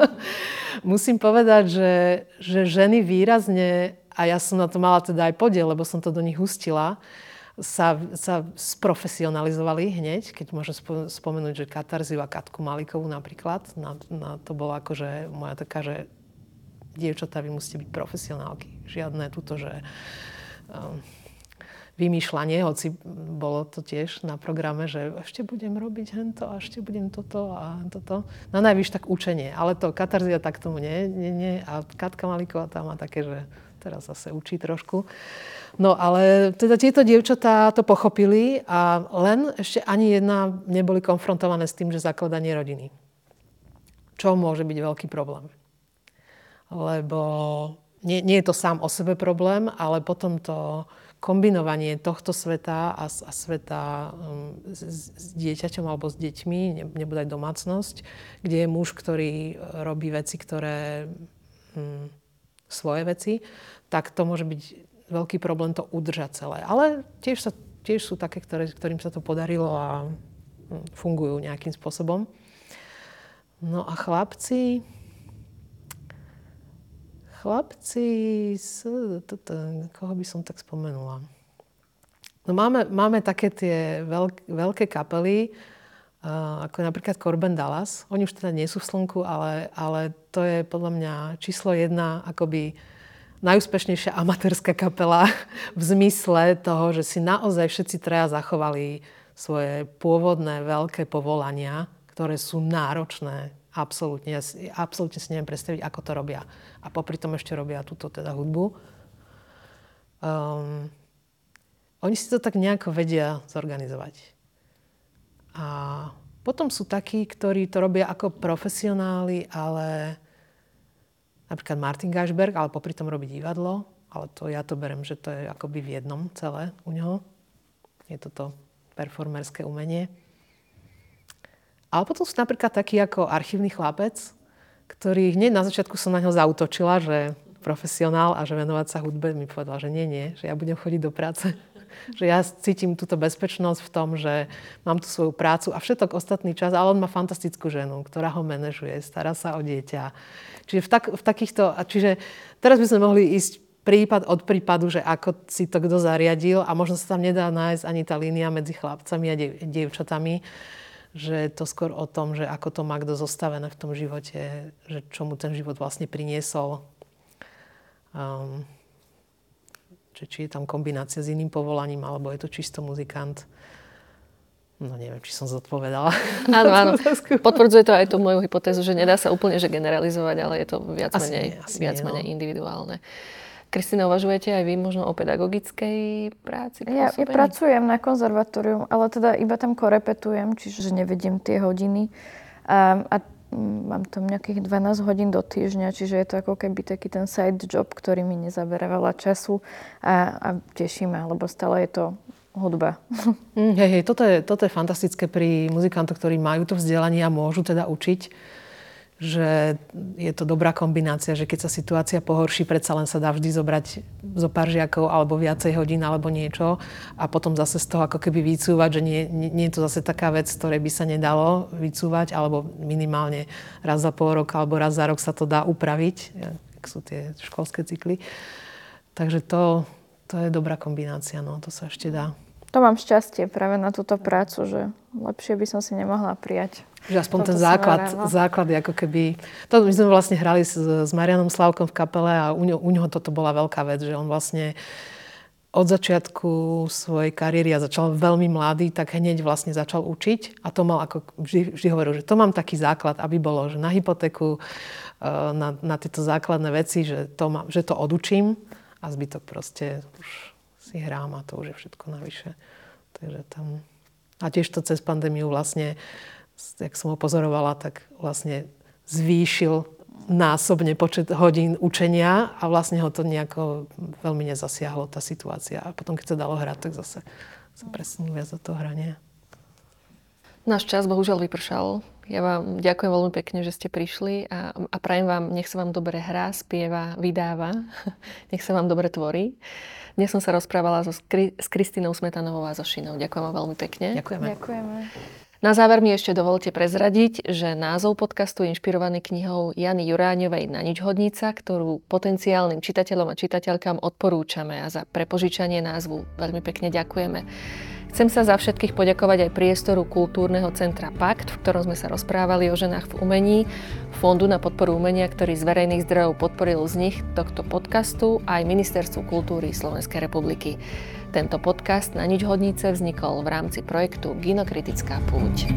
[SPEAKER 2] Musím povedať, že, že ženy výrazne, a ja som na to mala teda aj podiel, lebo som to do nich hustila, sa, sa sprofesionalizovali hneď, keď môžem spomenúť, že Katarziu a Katku Malikovú napríklad. Na, na to bola akože moja taká, že dievčatá, vy musíte byť profesionálky. Žiadne túto, že um, vymýšľanie, hoci bolo to tiež na programe, že ešte budem robiť hento a ešte budem toto a toto. Na najvyš tak učenie, ale to Katarzia tak tomu nie, nie, nie. A Katka Maliková tam má také, že teraz zase učí trošku. No ale teda tieto dievčatá to pochopili a len ešte ani jedna neboli konfrontované s tým, že zakladanie rodiny. Čo môže byť veľký problém. Lebo nie, nie je to sám o sebe problém, ale potom to kombinovanie tohto sveta a, a sveta um, s, s dieťaťom alebo s deťmi, ne, nebude aj domácnosť, kde je muž, ktorý robí veci, ktoré um, svoje veci, tak to môže byť veľký problém to udržať celé. Ale tiež, sa, tiež sú také, ktoré, ktorým sa to podarilo a hm, fungujú nejakým spôsobom. No a chlapci... Chlapci... Koho by som tak spomenula? No máme, máme také tie veľk, veľké kapely, ako napríklad Corben Dallas. Oni už teda nie sú v slnku, ale, ale to je podľa mňa číslo jedna akoby najúspešnejšia amatérska kapela v zmysle toho, že si naozaj všetci traja zachovali svoje pôvodné veľké povolania, ktoré sú náročné. Absolútne. Ja si, absolútne si neviem predstaviť, ako to robia. A popri tom ešte robia túto teda hudbu. Um, oni si to tak nejako vedia zorganizovať. A potom sú takí, ktorí to robia ako profesionáli, ale napríklad Martin Gašberg, ale popri tom robí divadlo, ale to ja to berem, že to je akoby v jednom celé u neho. Je to to performerské umenie. Ale potom sú napríklad takí ako archívny chlapec, ktorý hneď na začiatku som na neho zautočila, že profesionál a že venovať sa hudbe mi povedal, že nie, nie, že ja budem chodiť do práce. Že ja cítim túto bezpečnosť v tom, že mám tu svoju prácu a všetok ostatný čas, ale on má fantastickú ženu, ktorá ho manažuje, stará sa o dieťa, Čiže v, tak, v takýchto... Čiže teraz by sme mohli ísť prípad od prípadu, že ako si to kto zariadil a možno sa tam nedá nájsť ani tá línia medzi chlapcami a diev, dievčatami, že je to skôr o tom, že ako to má kto zostavené v tom živote, že čo mu ten život vlastne priniesol. Um, či, či je tam kombinácia s iným povolaním, alebo je to čisto muzikant. No neviem, či som zodpovedala.
[SPEAKER 1] Áno, áno. Potvrdzuje to aj tú moju hypotézu, že nedá sa úplne že generalizovať, ale je to viac asi menej, nie, asi viac nie, menej no. individuálne. Kristina, uvažujete aj vy možno o pedagogickej práci?
[SPEAKER 3] Ja, ja pracujem na konzervatórium, ale teda iba tam korepetujem, čiže nevedím tie hodiny. A, a mám tam nejakých 12 hodín do týždňa, čiže je to ako keby taký ten side job, ktorý mi nezabera veľa času a, a teší ma, lebo stále je to hudba.
[SPEAKER 2] Mm, hej, hej, toto je, toto je fantastické pri muzikantoch, ktorí majú to vzdelanie a môžu teda učiť, že je to dobrá kombinácia, že keď sa situácia pohorší, predsa len sa dá vždy zobrať zo pár žiakov alebo viacej hodín alebo niečo a potom zase z toho ako keby vycúvať, že nie, nie, nie je to zase taká vec, ktorej by sa nedalo vycúvať alebo minimálne raz za pol roka alebo raz za rok sa to dá upraviť, ak sú tie školské cykly. Takže to, to je dobrá kombinácia, no, to sa ešte dá.
[SPEAKER 3] To mám šťastie práve na túto prácu, že lepšie by som si nemohla prijať.
[SPEAKER 2] Že aspoň ten základ, no. základ ako keby... To my sme vlastne hrali s, s Marianom Slavkom v kapele a u, ňo, u ňoho toto bola veľká vec, že on vlastne od začiatku svojej kariéry a začal veľmi mladý, tak hneď vlastne začal učiť a to mal ako vždy, vždy hovoril, že to mám taký základ, aby bolo, že na hypotéku, eh, na, na tieto základné veci, že to, má, že to odučím a zbytok proste už si hrám a to už je všetko navyše. Takže tam... A tiež to cez pandémiu vlastne, jak som ho pozorovala, tak vlastne zvýšil násobne počet hodín učenia a vlastne ho to nejako veľmi nezasiahlo, tá situácia. A potom, keď sa dalo hrať, tak zase sa presunul viac do toho hrania.
[SPEAKER 1] Náš čas bohužiaľ vypršal. Ja vám ďakujem veľmi pekne, že ste prišli a, a prajem vám, nech sa vám dobre hrá, spieva, vydáva, nech sa vám dobre tvorí. Dnes som sa rozprávala so, s Kristinou Smetanovou a so Šinou. Ďakujem vám veľmi pekne.
[SPEAKER 2] Ďakujeme.
[SPEAKER 3] Ďakujeme.
[SPEAKER 1] Na záver mi ešte dovolte prezradiť, že názov podcastu je inšpirovaný knihou Jany Juráňovej Na nič hodnica, ktorú potenciálnym čitateľom a čitateľkám odporúčame a za prepožičanie názvu veľmi pekne ďakujeme. Chcem sa za všetkých poďakovať aj priestoru Kultúrneho centra Pakt, v ktorom sme sa rozprávali o ženách v umení, Fondu na podporu umenia, ktorý z verejných zdrojov podporil z nich tohto podcastu aj Ministerstvu kultúry Slovenskej republiky. Tento podcast na nič hodnice vznikol v rámci projektu Ginokritická púť.